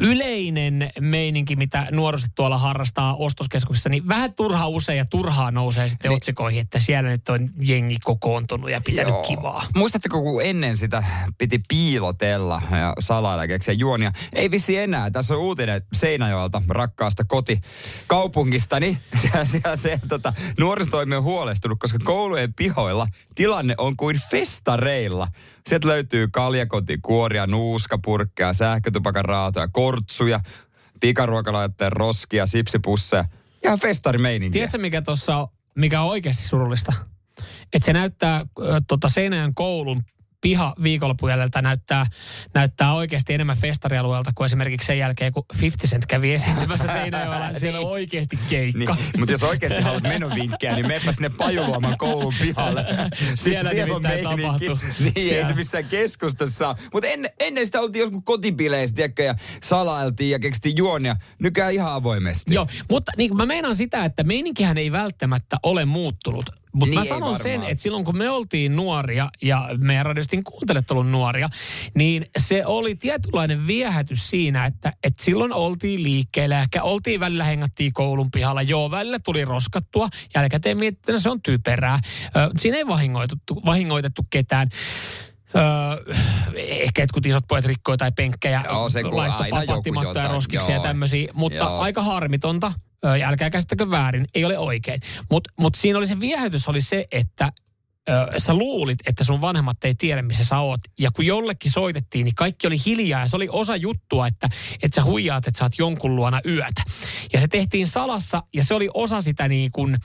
yleinen meininki, mitä nuoriset tuolla harrastaa ostoskeskuksessa, niin vähän turhaa usein ja turhaa nousee sitten niin. otsikoihin, että siellä nyt on jengi kokoontunut ja pitänyt Joo. kivaa. Muistatteko, kun ennen sitä piti piilotella ja salailla keksiä juonia? Ei vissi enää. Tässä on uutinen Seinäjoelta, rakkaasta kotikaupungistani. Siellä, *laughs* siellä se tota, nuorisotoimi on huolestunut, koska koulujen pihoilla tilanne on kuin festareilla. Sieltä löytyy kaljakotikuoria, nuuskapurkkeja, sähkötupakan raatoja, kortsuja, pikaruokalaitteen roskia, sipsipusseja. Ihan festarimeininkiä. Tiedätkö, mikä tuossa mikä on oikeasti surullista? Että se näyttää äh, tota Seinäjön koulun piha viikonloppujäljeltä näyttää, näyttää oikeasti enemmän festarialueelta kuin esimerkiksi sen jälkeen, kun 50 Cent kävi esiintymässä *laughs* Seinäjoella. Siellä on oikeasti keikka. Niin, mutta jos oikeasti haluat menovinkkejä, niin meepä sinne Pajuluoman koulun pihalle. *laughs* Siellä nimittäin tapahtuu. *laughs* Niin, ei Siellä. se missään keskustassa. Mutta en, ennen sitä oltiin joskus kotipileissä, tiedätkö, ja salailtiin ja keksittiin juonia. Nykyään ihan avoimesti. Joo, mutta niin, mä meinaan sitä, että meininkihän ei välttämättä ole muuttunut. Mutta Niin mä sanon sen, että silloin kun me oltiin nuoria ja meidän radiostin kuuntelijat ollut nuoria, niin se oli tietynlainen viehätys siinä, että, että silloin oltiin liikkeellä. Ehkä oltiin välillä hengattiin koulun pihalla. Joo, välillä tuli roskattua. Jälkikäteen mietittiin, että se on typerää. Siinä ei vahingoitettu, vahingoitettu ketään. Öö, ehkä jotkut isot pojat rikkoi tai penkkejä, Joo, se laittoi roskiksi ja tämmöisiä. Mutta Joo. aika harmitonta. Ö, älkää käsittäkö väärin, ei ole oikein. Mutta mut siinä oli se viehätys oli se, että ö, sä luulit, että sun vanhemmat ei tiedä, missä sä oot. Ja kun jollekin soitettiin, niin kaikki oli hiljaa ja se oli osa juttua, että, että sä huijaat, että sä oot jonkun luona yötä. Ja se tehtiin salassa ja se oli osa sitä niin kuin,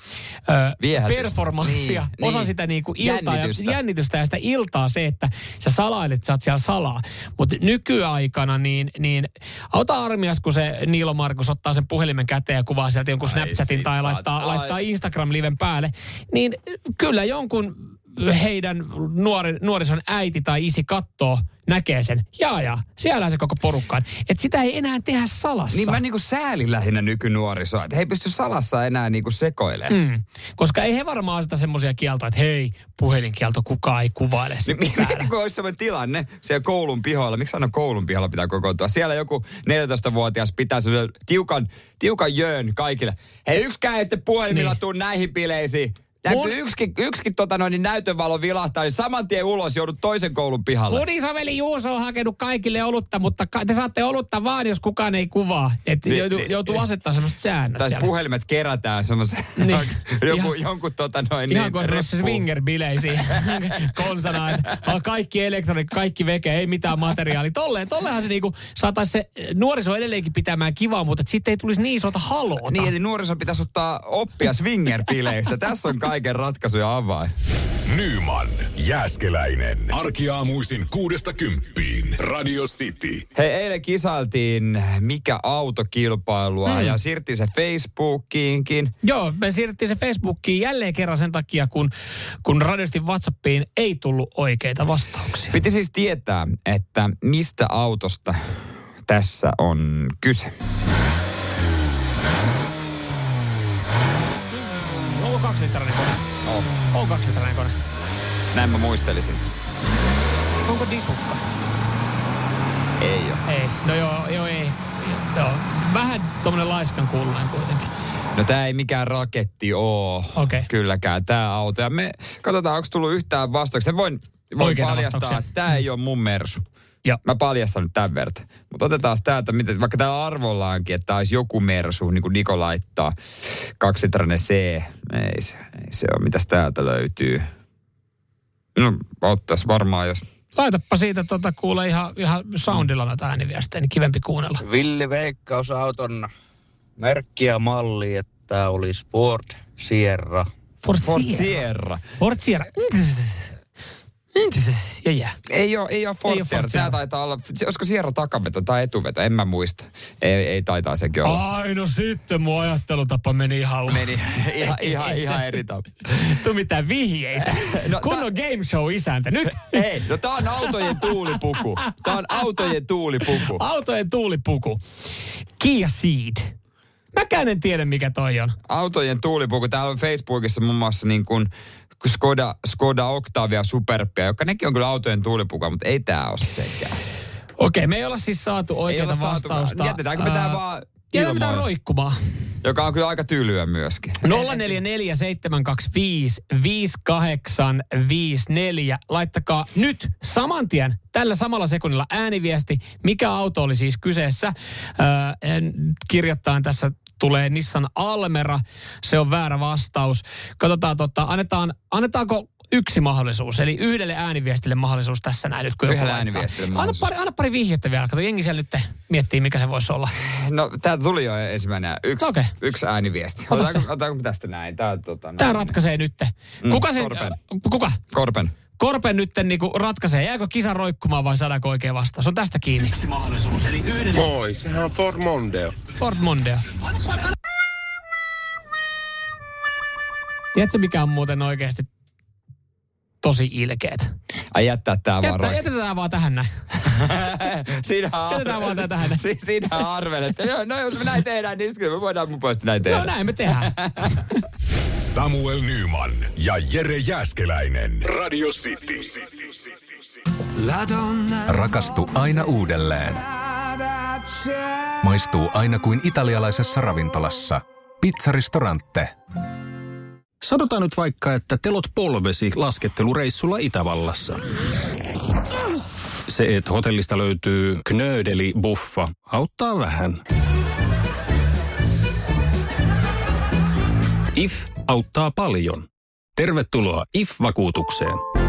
ö, performanssia, Niin, osa niin. sitä niin kuin iltaa Jännitystä. ja jännitystä ja sitä iltaa se, että sä salailet, sä oot siellä salaa. Mutta nykyaikana niin, niin auta armias, kun se Niilo Markus ottaa sen puhelimen käteen ja kuvaa sieltä jonkun Snapchatin tai laittaa, ai. laittaa Instagram-liven päälle, niin kyllä jonkun heidän nuori, nuorison äiti tai isi kattoo, näkee sen. Jaa, jaa, siellä se koko porukkaan. Että sitä ei enää tehdä salassa. Niin mä niinku säälin lähinnä nykynuorisoa, että he ei pysty salassa enää niinku sekoilemaan. Mm. Koska ei he varmaan sitä semmoisia kieltoja, että hei, puhelinkielto, kukaan ei kuvaile Niin, sitä täällä. mieti, kun olisi sellainen tilanne siellä koulun pihoilla. Miksi aina koulun pihalla pitää kokoontua? Siellä joku 14-vuotias pitää sellaisen tiukan, tiukan jöön kaikille. Hei, yksikään ei sitten puhelimilla Niin. tuu näihin bileisiin. Mun- yksikin, yksikin tota noin, niin näytövalo vilahtaa, niin saman tien ulos joudut toisen koulun pihalle. Mun isoveli Juuso on hakenut kaikille olutta, mutta ka- te saatte olutta vaan, jos kukaan ei kuvaa. Että Niin, joutuu, niin, joutuu niin. asettaa semmoiset säännöt Tai siellä. puhelimet kerätään semmoisen, *laughs* Niin. *laughs* joku, Ihan- jonkun tota noin, Ihan niin, kuin swinger-bileisiin *laughs* konsana, että on kaikki elektroniikka, kaikki veke, ei mitään materiaalia. Tolleen, tolleenhan se niinku saataisiin se nuoriso edelleenkin pitämään kivaa, mutta sitten ei tulisi niin isolta haloota. Niin, eli nuoriso pitäisi ottaa oppia swinger-bileistä. Tässä on kaiken ratkaisu ja avain. Nyman, Jääskeläinen. Arkiaamuisin kuudesta kymppiin. Radio City. Hei, eilen kisailtiin mikä autokilpailua mm. ja siirti se Facebookiinkin. Joo, me siirrettiin se Facebookiin jälleen kerran sen takia, kun, kun radiostin WhatsAppiin ei tullut oikeita vastauksia. Piti siis tietää, että mistä autosta tässä on kyse. Onko kaksi litrainen kone? On kaksi litrainen kone. Näin mä muistelisin. Onko disukka? Ei ole. Ei. No joo, joo ei. Joo. Vähän tommonen laiskan kuulunen kuitenkin. No tää ei mikään raketti oo. Okei. Kylläkään tää auto. Ja me katsotaan, onko tullut yhtään vastauksia. Voin, voin Oikeita paljastaa, että tää ei ole mun mersu. Joo. Mä paljastan nyt tämän verran. Mutta otetaan täältä, miten, vaikka täällä arvollaankin, että olisi joku mersu, niin kuin Niko laittaa. Kaksitrainen C. Ei se, ei se ole. Mitäs täältä löytyy? No, ottais varmaan, jos... Laitappa siitä tota, kuule ihan, ihan soundilla noita ääniviestejä, niin kivempi kuunnella. Villi veikkaus auton merkki ja malli, että olisi Ford Sierra. Ford Ford Sierra. Sierra. Ford Sierra. Ja jää. Ei ole, ei ole. Ford Tämä taitaa olla, olisiko Sierra takaveto tai etuveto, en mä muista. Ei, ei taitaa sekin olla. Ai no sitten mun ajattelutapa meni ihan... Meni ihan, *laughs* ihan, ihan eri tavalla. Tuu mitään vihjeitä. No, Kun tää- on game show isäntä. Nyt Ei, no tää on autojen tuulipuku. Tää on autojen tuulipuku. autojen tuulipuku. Kia Ceed. Mäkään en tiedä mikä toi on. Autojen tuulipuku. Täällä on Facebookissa muun muassa niin kuin Skoda, Skoda Octavia Superbia, joka nekin on kyllä autojen tuulipuku, mutta ei tää ole sekään. Okei, me ei olla siis saatu oikeaa olla saatu, vastausta. jätetäänkö me tää vaan Jätetään roikkumaan. Joka on kyllä aika tylyä myöskin. 0447255854. Laittakaa nyt saman tien tällä samalla sekunnilla ääniviesti, mikä auto oli siis kyseessä. Öö, kirjoittain tässä tulee Nissan Almera. Se on väärä vastaus. Katsotaan, tota, annetaan, annetaanko yksi mahdollisuus, eli yhdelle ääniviestille mahdollisuus tässä näin nyt. Kun Yhdelle ääniviestille anna mahdollisuus. pari, anna pari vihjettä vielä. Kato, jengi siellä nyt miettii, mikä se voisi olla. No, täältä tuli jo ensimmäinen yksi, Okei. yksi ääniviesti. Ota Otetaanko, se. otetaanko tästä näin? Tää, tota, näin. ratkaisee nyt. Mm, Kuka sen, Korpen. kuka? Korpen. Korpen nyt niinku ratkaisee, jääkö kisa roikkumaan vai saadaanko oikea vastaus. On tästä kiinni. Moi, sehän on Ford Mondeo. Ford Mondeo. Tiedätkö mikä on muuten oikeasti tosi ilkeet? Ai jättää tää vaan Jättä, roik- jätetään vaan tähän näin. *laughs* Siinähän Jätetään vaan tää tähän. Si- Siinähän arvelet, no, no, jos me näin tehdään, niin sitten me voidaan mun puolesta näin tehdä. No näin me tehdään. *laughs* Samuel Nyman ja Jere Jäskeläinen. Radio City. Rakastu aina uudelleen. Maistuu aina kuin italialaisessa ravintolassa. Pizzaristorante. Sanotaan nyt vaikka, että telot polvesi laskettelureissulla Itävallassa. Se, että hotellista löytyy knöydeli buffa, auttaa vähän. IF auttaa paljon. Tervetuloa IF-vakuutukseen.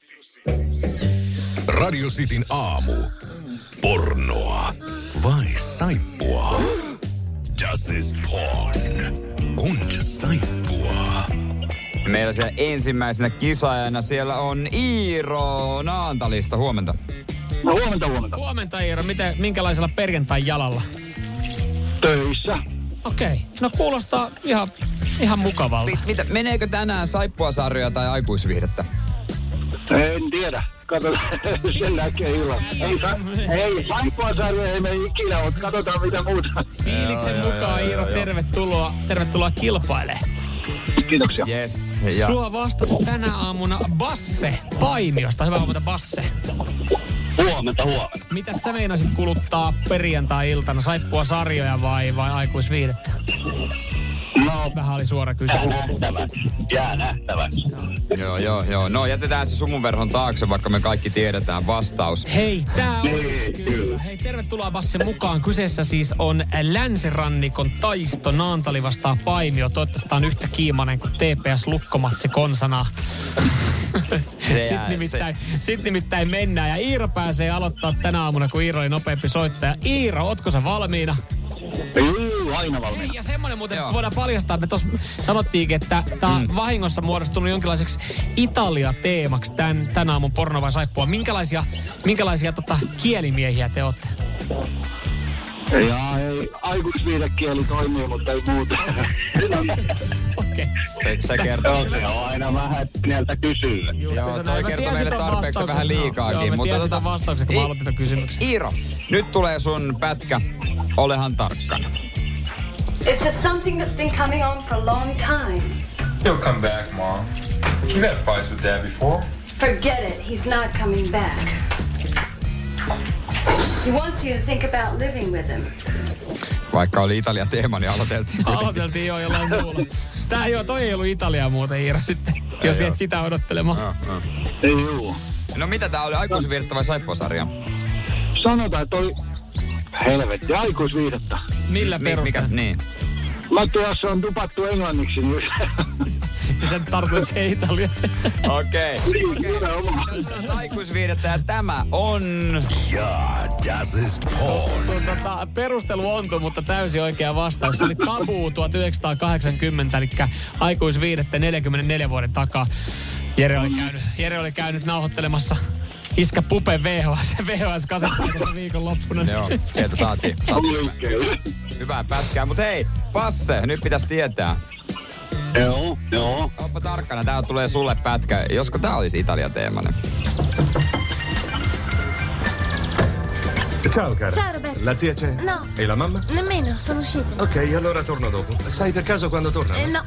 Radio Cityn aamu. Pornoa vai saippua? Das ist porn. Und saippua. Meillä siellä ensimmäisenä kisaajana siellä on Iiro Naantalista. Huomenta. No huomenta, huomenta. Huomenta Iiro, miten, minkälaisella perjantai jalalla? Töissä. Okei, okay. no kuulostaa ihan, ihan mukavalta. Mi- Mitä, meneekö tänään saippua-sarjoja tai aikuisviihdettä? En tiedä. Katsotaan, *laughs* sen näkee illalla. Ei, sa- *laughs* ei saippua sarja ei mene ikinä, mutta katsotaan mitä muuta. Fiiliksen mukaan Iiro, tervetuloa, tervetuloa kilpailemaan. Kiitoksia. Yes. Ja Sua vastasi tänä aamuna Basse Paimiosta. Hyvää huomenta Basse. Huomenta, huomenta. Mitä sä meinasit kuluttaa perjantai-iltana? Saippua sarjoja vai, vai aikuisviidettä? No, Vähän oli suora kysymys. nähtäväksi. Jää nähtäväksi. Joo, joo, joo. No jätetään se sumunverhon taakse, vaikka me kaikki tiedetään vastaus. Hei, tää on Niin, kyllä. Hei, tervetuloa Basse mukaan. Kyseessä siis on länsirannikon taisto Naantali vastaa Paimio. Toivottavasti tää on yhtä kiimainen kuin TPS Lukkomatsi konsana. Se jää- Sitten nimittäin, sit nimittäin mennään ja Iiro pääsee aloittaa tänä aamuna, kun Iiro oli nopeampi soittaja. Iiro, ootko sä valmiina? Juu, aina valmiina. Ja semmoinen muuten Joo. voidaan paljastaa, että me tuossa sanottiinkin, että tämä on Mm. vahingossa muodostunut jonkinlaiseksi Italia-teemaksi tämän, tämän aamun porno vai saippua. Minkälaisia, minkälaisia tota, kielimiehiä te olette? Ja ei, aikuisviidekieli toimii, mutta ei muuta. Okei. Se, se kertoo. Joo, se on aina vähän pieneltä kysyä. Joo, toi kertoo meille tarpeeksi vähän liikaakin. Joo, mä mutta tiesin tota- vastauksen, kun mä I- aloitin ton kysymyksen. Iiro, nyt tulee sun pätkä. Olehan tarkkana. It's just something that's been coming on for a long time. He'll come back, Mom. You've had fights with Dad before. Forget it, he's not coming back. He wants you to think about living with him. Vaikka oli Italia teema, niin aloiteltiin. Aloiteltiin jo jollain muulla. Tää joo, toi ei ollut Italiaa muuten Iiro sitten. jos Ei et oo. sitä odottelemaan. Ei juu. No mitä tää oli, aikuisvirta vai saippuasarja? Sanotaan, että oli helvetti aikuisviihdettä. Millä mikä, perusteella? niin. Mä tuossa on tupattu englanniksi, *laughs* niin Sen tartut se Italia. Okei. Niin, nimenomaan. Aikuisviihdettä ja tämä on... Ja, das ist porn. Sun tota, perustelu ontu, mutta täysin oikea vastaus. Se oli Tabu 1980, eli aikuisviidettä 44 vuoden takaa. Jere oli käynyt, Jere oli käynyt nauhoittelemassa Iskä Pupe VHS, VHS kasettipaikassa viikonloppuna. Joo, sieltä saatiin. saatiin hyvää pätkää. Mutta hei, Passe, nyt pitäisi tietää. Joo, joo. Oppa tarkkana, täällä tulee sulle pätkä. Josko tää olisi Italian teemainen? Ciao cara. Ciao, Roberto. La zia c'è? No. E la mamma? Nemmeno, sono uscito. Ok, allora torno dopo. Sai per caso quando torna? Eh, no.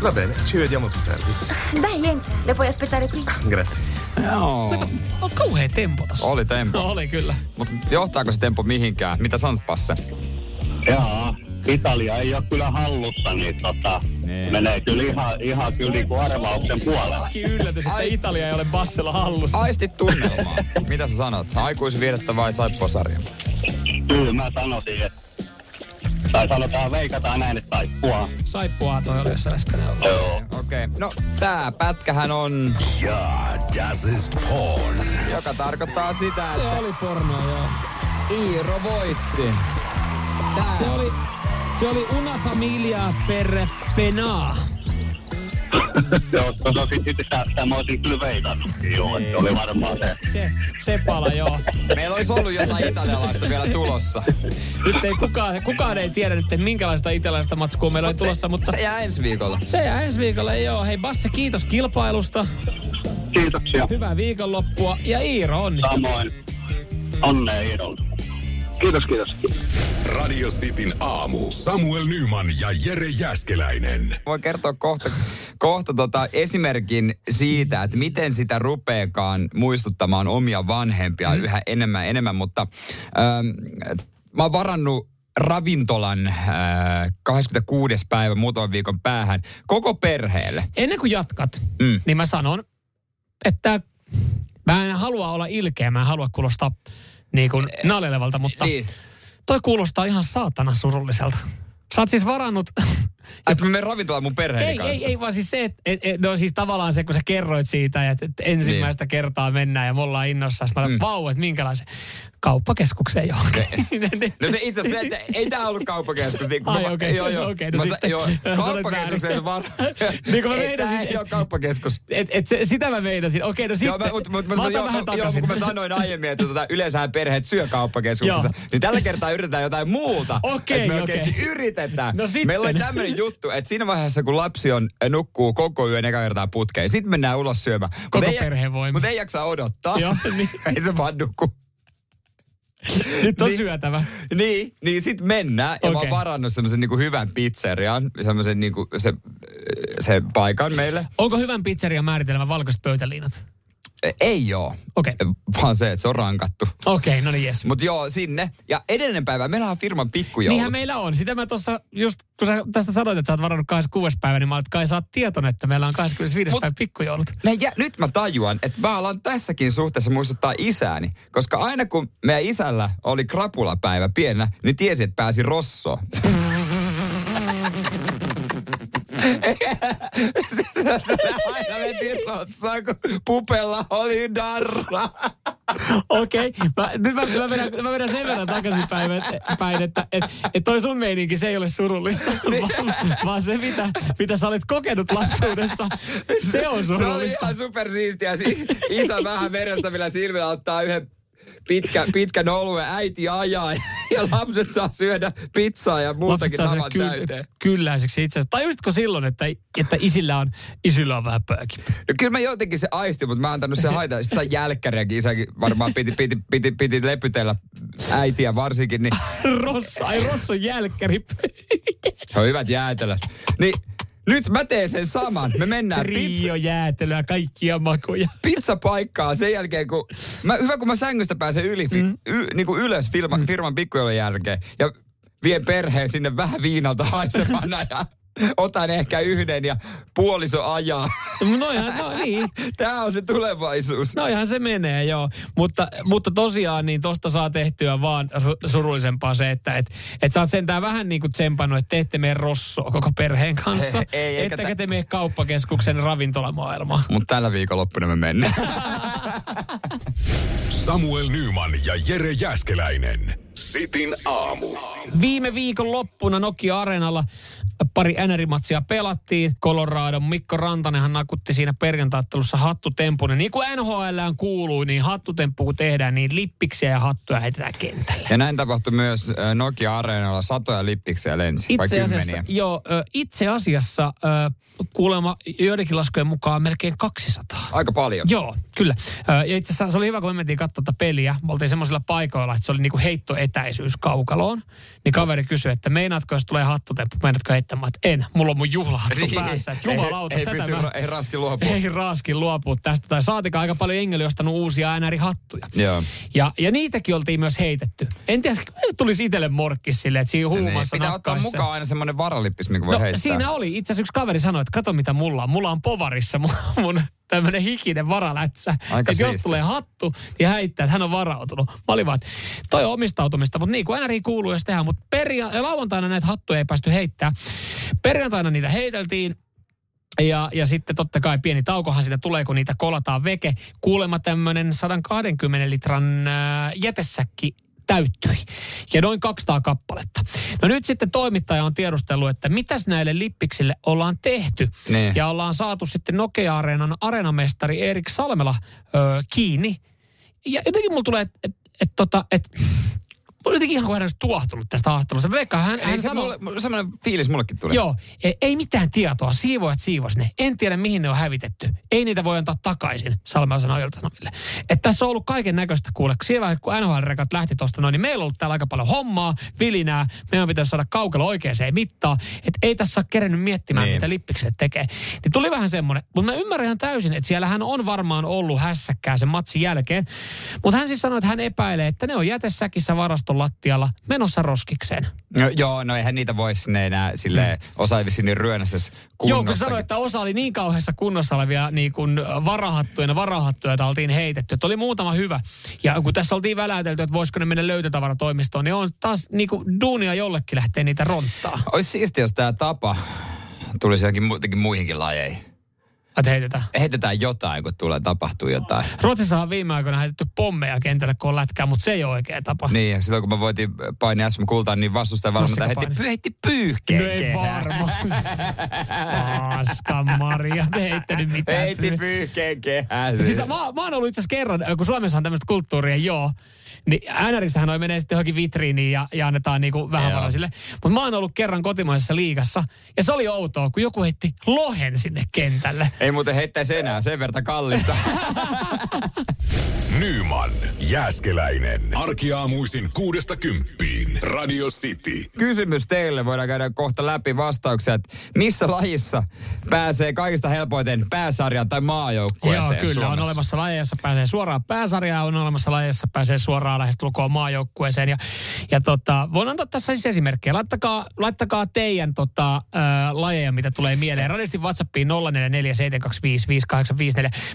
Va bene, ci vediamo più tardi. Dai, entra. Le puoi aspettare qui? Grazie. Joo. On kauhea tempo tossa. Oli tempo. No, *laughs* oli kyllä. Mutta johtaako se tempo mihinkään? Mitä sanot, Passe? Jaa, Italia ei ole kyllä hallussa, niin tota, Niin. menee kyllä ihan, ihan kyllä niin kuin arvauksen puolella. Kaikki yllätys, että Italia ei ole Bassella hallussa. Aistit tunnelmaa. Mitä sä sanot? Aikuisviihdettä vai saippuasarja? Kyllä mä sanoisin, että tai sanotaan, veikataan näin, että saippua. Saippua toi oli jossain äsken. Joo. Okei, okay. no tää pätkähän on... Ja, das ist porn. Joka tarkoittaa sitä, Se että oli porno, joo. Iiro voitti. Se oli, se oli Una Familia per Penaa. *laughs* Joo, tuossa sitten sit sitä, sitä mä olisin kyllä veikannutkin, joo, se oli varmaan se. Se, se pala, joo. Meillä olisi ollut jotain italialaista vielä tulossa. Nyt ei kukaan, kukaan ei tiedä nyt, että minkälaista italialaista matskua meillä on tulossa, mutta... Se jää ensi viikolla. Se jää ensi viikolla, joo. Hei Basse, kiitos kilpailusta. Kiitoksia. Hyvää viikonloppua. Ja Iiro, onnittelut. Samoin. Onnea Iidolle. Kiitos, kiitos. Radio Cityn aamu. Samuel Nyman ja Jere Jäskeläinen. Voi kertoa kohta, kohta tota esimerkin siitä, että miten sitä rupeekaan muistuttamaan omia vanhempia mm. yhä enemmän enemmän, mutta ähm, mä oon varannut ravintolan äh, 26. päivä muutaman viikon päähän koko perheelle. Ennen kuin jatkat, Mm. niin mä sanon, että mä en halua olla ilkeä, mä en halua kuulostaa niin kuin nalelevalta, mutta Niin. toi kuulostaa ihan saatana surulliselta. Sä oot siis varannut... *laughs* Että me ravintolaan mun perheeni Ei, kanssa. ei, ei, vaan siis se, että et, et, no siis tavallaan se, kun sä kerroit siitä, että, että ensimmäistä niin. kertaa mennään ja me ollaan innossa. Mä mm. vau, että minkälaisen kauppakeskukseen johonkin. *laughs* No se itse asiassa, että ei tää ollut kauppakeskus. Niin Ai, mä- okei, Joo, joo. okei, no Mä sitten- joo, *laughs* kauppakeskukseen se var... *laughs* niin kuin mä Ei, meinasin. tää ei ole kauppakeskus. Et, et se, sitä mä meinasin. Okei, no sitten. Joo, mä, mutta, mutta, mä mutta, otan joo, vähän joo, takaisin. kun mä sanoin aiemmin, että tota, yleensähän perheet syö kauppakeskuksessa, niin tällä kertaa yritetään jotain muuta. Okei, että me oikeasti yritetään. No sitten. Meillä oli tämmöinen juttu, että siinä vaiheessa, kun lapsi on, nukkuu koko yön eka kertaa putkeen, sitten mennään ulos syömään. Mut Koko ei- perheen voima. Mutta ei jaksa odottaa. Joo, niin. ei se vaan nukku. Nyt on Niin. syötävä. Niin, niin sit mennään. Ja mä oon varannut semmoisen niinku hyvän pizzerian, semmoisen niinku se, se paikan meille. Onko hyvän pizzerian määritelmä valkoiset pöytäliinat? Ei oo. Okei. Vaan se, että se on rankattu. Okei, no niin jes. Mutta joo, sinne. Ja edellinen päivä, meillä on firman pikkujoulut. Niinhän meillä on. Sitä mä tuossa, just kun sä tästä sanoit, että sä oot varannut 26. päivä, niin mä olin, että kai sä oot tietoinen, että meillä on 25. Mut- päivä pikkujoulut. Ne, ja, nyt mä tajuan, että mä alan tässäkin suhteessa muistuttaa isääni. Koska aina kun meidän isällä oli krapulapäivä pienä, niin tiesi, että pääsi rossoon. *laughs* aina veti rossoon, kun pupella oli darra. Okei. Mä, nyt mä, mä, vedän, mä vedän sen verran takaisinpäin, että, päin, että et, et toi sun meininki, se ei ole surullista, vaan, vaan se, mitä, mitä sä olet kokenut lapsuudessa, se on Se oli surullista. ihan supersiistiä. Si- Isä vähän verestävillä silmillä ottaa yhden pitkä, pitkän oluen, äiti ajaa *laughs* ja lapset saa syödä pizzaa ja muutakin saa sen navan ky- täyteen. kylläiseksi itse asiassa. Tajuisitko silloin, että, että isillä on, isillä on vähän pöökin? No kyllä mä jotenkin se aisti, mutta mä oon antanut se haita. Sitten sai jälkkäriäkin. Isäkin varmaan piti, piti, piti, piti lepytellä äitiä varsinkin. Niin *laughs* Rossa, ai Rosson jälkkäri. se on hyvät jäätelöt. Niin nyt mä teen sen saman. Me mennään pizza, Trio jäätelöä, kaikkia makuja. pizzapaikkaa sen jälkeen, kun... Mä, hyvä, kun mä sängystä pääsen yli, mm. y, niin kuin ylös firma, firman pikkujoulun jälkeen. Ja vien perheen sinne vähän viinalta haisevana ja Otan ehkä yhden ja puoliso ajaa. No ihan, no niin. Tämä on se tulevaisuus. No ihan se menee, joo. Mutta, mutta tosiaan niin tosta saa tehtyä vaan su- surullisempaa se, että et, et sä oot sentään vähän niin kuin tsempannut, että te ette mene rossoa koko perheen kanssa. Ei, eikä ettekä tä- te mene kauppakeskuksen ravintolamaailmaan. Mutta tällä viikonloppuna me mennään. Samuel Nyman ja Jere Jäskeläinen. Sitin aamu. Viime viikon loppuna Nokia-areenalla pari NR-matsia pelattiin. Colorado Mikko Rantanenhan nakutti siinä perjantaittelussa hattutempun. Niin kuin NHL kuuluu, niin hattutemppu kun tehdään, niin lippiksiä ja hattuja heitetään kentälle. Ja näin tapahtui myös ö, Nokia-areenalla satoja lippiksiä lensi, vai Itse asiassa, kymmeniä. joo, itse asiassa kuulemma joidenkin laskujen mukaan melkein 200. Aika paljon. Joo, kyllä. Ja itse asiassa se oli hyvä, kun me mentiin katsoa tätä peliä. Me oltiin semmoisilla paikoilla, että se oli niinku heittoetäisyys kaukaloon. Niin kaveri kysyi, että meinaatko, jos tulee hattutemppu, meinaatko heittämään? Että en, mulla on mun juhlahattu Niin. päässä. Että Ei- jumalauta, ei tätä pysty mä- ei raski luopua. Ei raskin luopua tästä. Tai saatikaan aika paljon Engeli ostanut uusia NR-hattuja. Joo. Ja, ja niitäkin oltiin myös heitetty. En tiedä, tulisi itselle morkkis silleen, että siinä huumassa Niin, Pitää ottaa mukaan aina semmoinen varalippis, minkä voi No heittää. siinä oli. Itse asiassa yksi kaveri sanoi, että kato mitä mulla on. Mulla on povarissa mun, mun tämmöinen hikinen varalätsä. Aika että jos tulee hattu, niin häittää, että hän on varautunut. Mä olin vaan, toi on omistautumista, mutta niin kuin NRI kuuluu, jos tehdään. Mutta peria- lauantaina näitä hattuja ei päästy heittää. Perjantaina niitä heiteltiin. Ja, ja sitten totta kai pieni taukohan siitä tulee, kun niitä kolataan veke. Kuulemma tämmöinen 120 litran äh, jätesäkki täyttyi. Ja noin 200 kappaletta. No nyt sitten toimittaja on tiedustellut, että mitäs näille lippiksille ollaan tehty. Niin. Ja ollaan saatu sitten Nokia-areenan areenamestari Erik Salmela ö, kiinni. Ja jotenkin mulla tulee, että et, et, tota, et, Mä olen jotenkin ihan kohdassa tuohtunut tästä haastattelusta. Veikka, hän, Ei, hän se sanoi... mulle, semmoinen fiilis mullekin tulee. Joo, ei, ei mitään tietoa. Siivoajat siivos ne. En tiedä, mihin ne on hävitetty. Ei niitä voi antaa takaisin, Salmela sanoi Ilta-Sanomille. Että tässä on ollut kaiken näköistä kuule. Siinä vaiheessa, kun NHL-rekat lähti tuosta noin, niin meillä on ollut täällä aika paljon hommaa, vilinää. Meidän pitäisi saada kaukalo oikeaan mittaan. Että ei tässä ole kerennyt miettimään, Niin. mitä lippikset tekee. Niin tuli vähän semmoinen. Mutta mä ymmärrän ihan täysin, että siellä hän on varmaan ollut hässäkkää sen matsin jälkeen. Mutta hän siis sanoi, että hän epäilee, että ne on jätesäkissä varaston lattialla menossa roskikseen. No, joo, no eihän niitä voi sinne enää sille mm. osa ei niin ryönässä kunnossa. Joo, kun sanoi, että osa oli niin kauheassa kunnossa olevia niin kuin varahattuja, varahattuja, joita oltiin heitetty. Että oli muutama hyvä. Ja kun tässä oltiin väläytelty, että voisiko ne mennä löytötavaratoimistoon, niin on taas niin kuin duunia jollekin lähtee niitä ronttaa. Olisi siistiä, jos tämä tapa tulisi johonkin mu- muihinkin lajeihin. Että heitetään. Heitetään jotain, kun tulee tapahtuu jotain. Ruotsissa on viime aikoina heitetty pommeja kentälle, kun on lätkää, mutta se ei ole oikea tapa. Niin, silloin kun me voitiin painia SM Kultaan, niin vastustaja valmentaja heitti, py- heitti pyyhkeen No ei varmaan. Paska Maria, te heittänyt mitään. Heitti pyyhkeen kehään. Siis mä, mä oon ollut itse asiassa kerran, kun Suomessa on tämmöistä kulttuuria, joo. Niin NRissähän noi menee sitten johonkin vitriiniin ja, ja annetaan niinku vähän varaisille. Mutta mä oon ollut kerran kotimaisessa liigassa ja se oli outoa, kun joku heitti lohen sinne kentälle. *laughs* Ei muuten heittäisi enää, sen verta kallista. *laughs* Nyman, Jääskeläinen. Arkiaamuisin kuudesta kymppiin. Radio City. Kysymys teille, voidaan käydä kohta läpi vastauksia, että missä lajissa pääsee kaikista helpoiten pääsarjaan tai maajoukkueeseen Joo, kyllä. Suomessa? On olemassa lajeja, jossa pääsee suoraan pääsarjaan, on olemassa lajeja, jossa pääsee suoraan lähestulkoon maajoukkueeseen. Ja, ja tota, voin antaa tässä siis esimerkkejä. Laittakaa, laittakaa teidän tota, ää, lajeja, mitä tulee mieleen. Radistin WhatsAppiin 0447255854.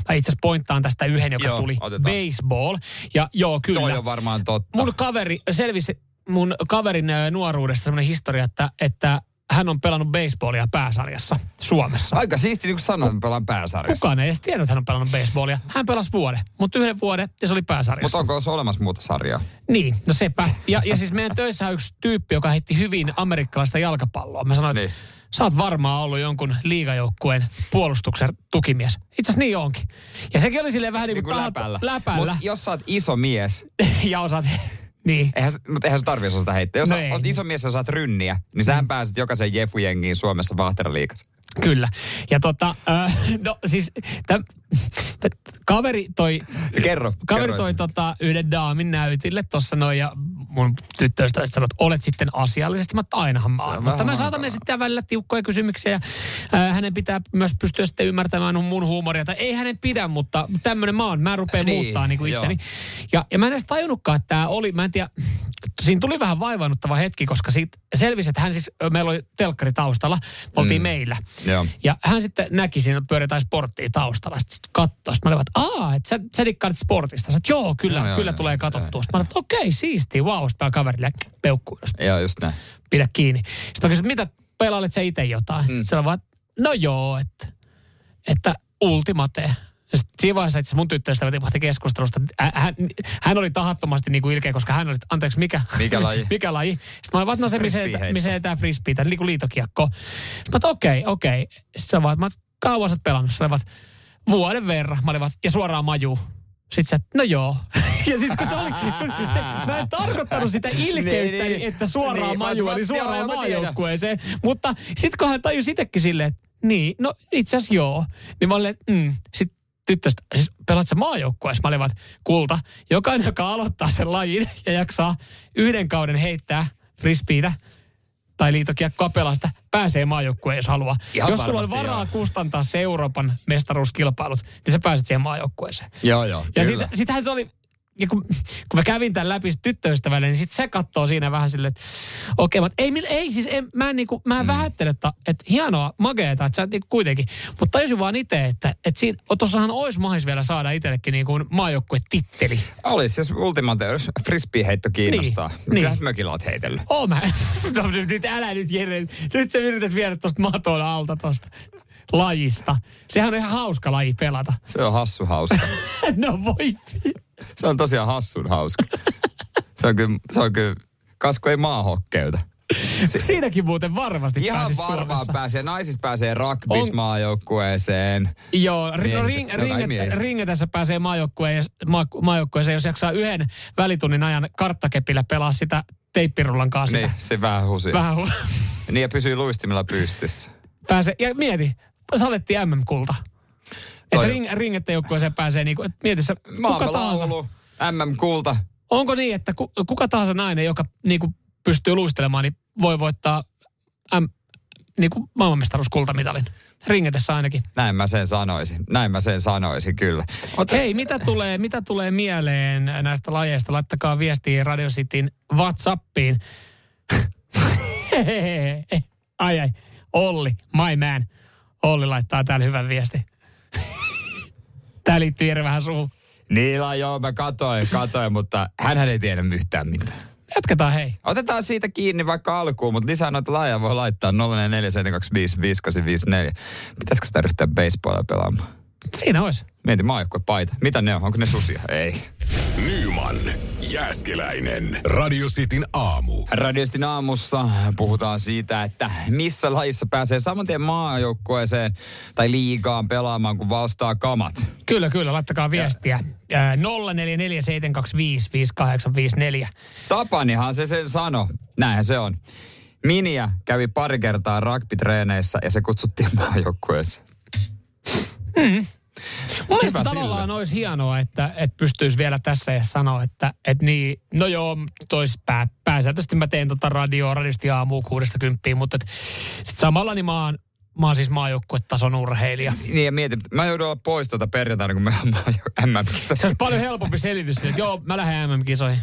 Mä itse asiassa pointtaan tästä yhden, joka Joo, tuli. otetaan. Baseball. Ja joo, kyllä. Toi on varmaan totta. Mun kaveri, selvisi mun kaverin nuoruudesta semmoinen historia, että, että hän on pelannut baseballia pääsarjassa Suomessa. Aika siisti, niin kuin sanoin, että pelaan pääsarjassa. Kukaan ei edes tiennyt, että hän on pelannut baseballia. Hän pelasi vuoden, mutta yhden vuoden ja se oli Mutta pääsarjassa. onko se olemassa muuta sarjaa? Niin, no sepä. Ja, ja siis meidän töissä on yksi tyyppi, joka heitti hyvin amerikkalaista jalkapalloa. Mä sanoin, että Niin. sä oot varmaan ollut jonkun liigajoukkueen puolustuksen tukimies. Itse asiassa niin onkin. Ja sekin oli silleen vähän niin Niin kuin, kuin tahattu- läpällä. läpällä. Mutta jos sä oot iso mies, *laughs* ja osaat, niin. eihän, mutta eihän se tarvitse osata heittää. Jos No sä ei. oot iso mies ja saat rynniä, niin sähän pääset jokaisen jefujengiin Suomessa Vahteraliikassa. Kyllä. Ja tota, äh, *laughs* no siis, täm, *laughs* kaveri toi, Kerro, kaveri kerro toi tota, yhden daamin näytille tuossa noin ja mun tyttöystävä sanoi, että olet sitten asiallisesti, mutta ainahan mä oon. on Mutta me saatamme esittää välillä tiukkoja kysymyksiä ja ää, hänen pitää myös pystyä sitten ymmärtämään mun huumoria. Tai ei hänen pidä, mutta tämmöinen mä oon. Mä rupean Niin, muuttaa niin kuin joo. itseni. Ja, ja mä en edes tajunnutkaan, että tämä oli, mä en tiedä, siinä tuli vähän vaivaannuttava hetki, koska siitä selvisi, että hän siis, meillä oli telkkari taustalla, me oltiin Mm. meillä. Joo. Ja hän sitten näki siinä pyöritään sporttia taustalla. Sitten katsoi. Sitten mä olin, että aa, että sä, sä dikkaat sportista. Että joo, kyllä, Joo, kyllä joo, tulee katsottua. Sitten mä olin, että okei, siistiä, wow. Sitten mä kaverille peukkuun. Joo, just näin. Pidä kiinni. Sitten mä kysyin, mitä pelailet sä itse jotain? Mm. Sitten vaan, no joo, että, että ultimate. Ja sit siinä vaiheessa itse mun tyttöystävä tipahti keskustelusta. Hän, hän oli tahattomasti niin kuin ilkeä, koska hän oli, anteeksi, mikä? Mikä laji? *laughs* mikä laji? Sitten mä olin, vaan, no se, missä heitetään frisbee, tai niin kuin liitokiekko. Sitten mä okei, okei. Sitten se vaan, mä kauan sä oot pelannut? Se oli vaan, vuoden verran. Mä olin vaan, ja suoraan maju. Sitten sä, no joo. *laughs* Ja siis kun se oli, kun se, mä en tarkoittanut sitä ilkeyttä, Niin, niin. että suoraan Niin, majua, olisin niin suoraan maajoukkueeseen. Mutta sitten kun hän tajusi itsekin silleen, että niin, no itse asiassa joo. Niin mä olin, että mm. Sitten tyttöstä, siis pelaat sä maajoukkueessa? Mä olin vaan, kulta, jokainen, joka aloittaa sen lajin ja jaksaa yhden kauden heittää frisbeitä tai liitokiekkoa pelasta, pääsee maajoukkueen, jos haluaa. Ihan jos sulla on varaa joo. kustantaa se Euroopan mestaruuskilpailut, niin sä pääset siihen maajoukkueeseen. Joo, joo. Ja kyllä. sit, sitähän se oli, ja kun, kun mä kävin tämän läpi tyttöystävälle, niin sit se katsoo siinä vähän silleen, että okei, okay, ei, ei siis, en, mä en, niinku, mä en mm. vähättele, että, että hienoa, mageeta, että sä niinku kuitenkin. Mutta tajusin vaan itse, että, että siinä, tossahan olisi mahis vielä saada itsellekin niinku maajoukkue titteli. Olisi, jos Ultimate, jos frisbee-heitto kiinnostaa. Niin, Niin, niin. mökillä oot heitellyt. Oo mä, *laughs* no nyt älä nyt Jere, nyt sä yrität viedä tosta maton alta tosta lajista. Sehän on ihan hauska laji pelata. Se on hassu hauska. *laughs* no voi. Se on tosiaan hassun hauska. *laughs* Se on kyllä, se on kyllä kas kun ei maahokkeuta. Siinäkin muuten varmasti Ihan varmaan Suomessa. pääsee. Naisissa pääsee rugbys On- maajoukkueeseen. Joo, no, ring, kai ringet, ringetessä pääsee maajoukkueeseen, jos jaksaa yhden välitunnin ajan karttakepillä pelaa sitä teippirullan kanssa. Niin, se vähän husi. Vähän hu- Niin ja pysyy luistimilla pystyssä. pääsee, ja mieti, saletti MM-kulta. Että ring, ringette joukkueeseen pääsee niinku, että mieti se, kuka tahansa. MM-kulta. Onko niin, että ku, kuka tahansa nainen, joka niinku pystyy luistelemaan, niin voi voittaa M, niinku maailmanmestaruuskultamitalin? Ringetessä ainakin. Näin mä sen sanoisin. Näin mä sen sanoisin kyllä. Mutta hei, mitä tulee, mitä tulee mieleen näistä lajeista? Laittakaa viestiä Radio Cityn WhatsAppiin. *laughs* ai ai, Olli, my man. Olli laittaa täällä hyvän viesti. Tää liittyy Jere vähän suuhun. Niillä joo, mä katoin, katoin, mutta hän ei tiedä yhtään mitään. Jatketaan hei. Otetaan siitä kiinni vaikka alkuun, mutta lisää noita lajeja voi laittaa 047255854. Pitäisikö sitä ryhtyä baseballia pelaamaan? Siinä olisi. Mieti paita. Mitä ne on? Onko ne susia? Ei. Nyman, Jääskeläinen, Radio Cityn aamu. Radiostin aamussa puhutaan siitä, että missä lajissa pääsee saman tien maajoukkueeseen tai liigaan pelaamaan, kun vastaa kamat. Kyllä, kyllä, laittakaa viestiä. Ää, 0447255854. Tapanihan se sen sano. Näinhän se on. Miniä kävi pari kertaa rugby-treeneissä ja se kutsuttiin maajoukkueeseen. Mm. Mun mielestä Hyvä tavallaan sille. olisi hienoa, että, että pystyisi vielä tässä ja sanoa, että, että niin, no joo, tois pää, pääsääntöisesti mä teen tota radioa, radiosti aamu kuudesta kymppiin, mutta et, sit samalla niin mä oon, mä oon siis maajoukkuetason urheilija. Niin ja mietin, mä joudun olla pois tuota perjantaina, kun me ollaan MM-kisassa. Se olisi paljon helpompi selitys, että joo, mä lähden MM-kisoihin.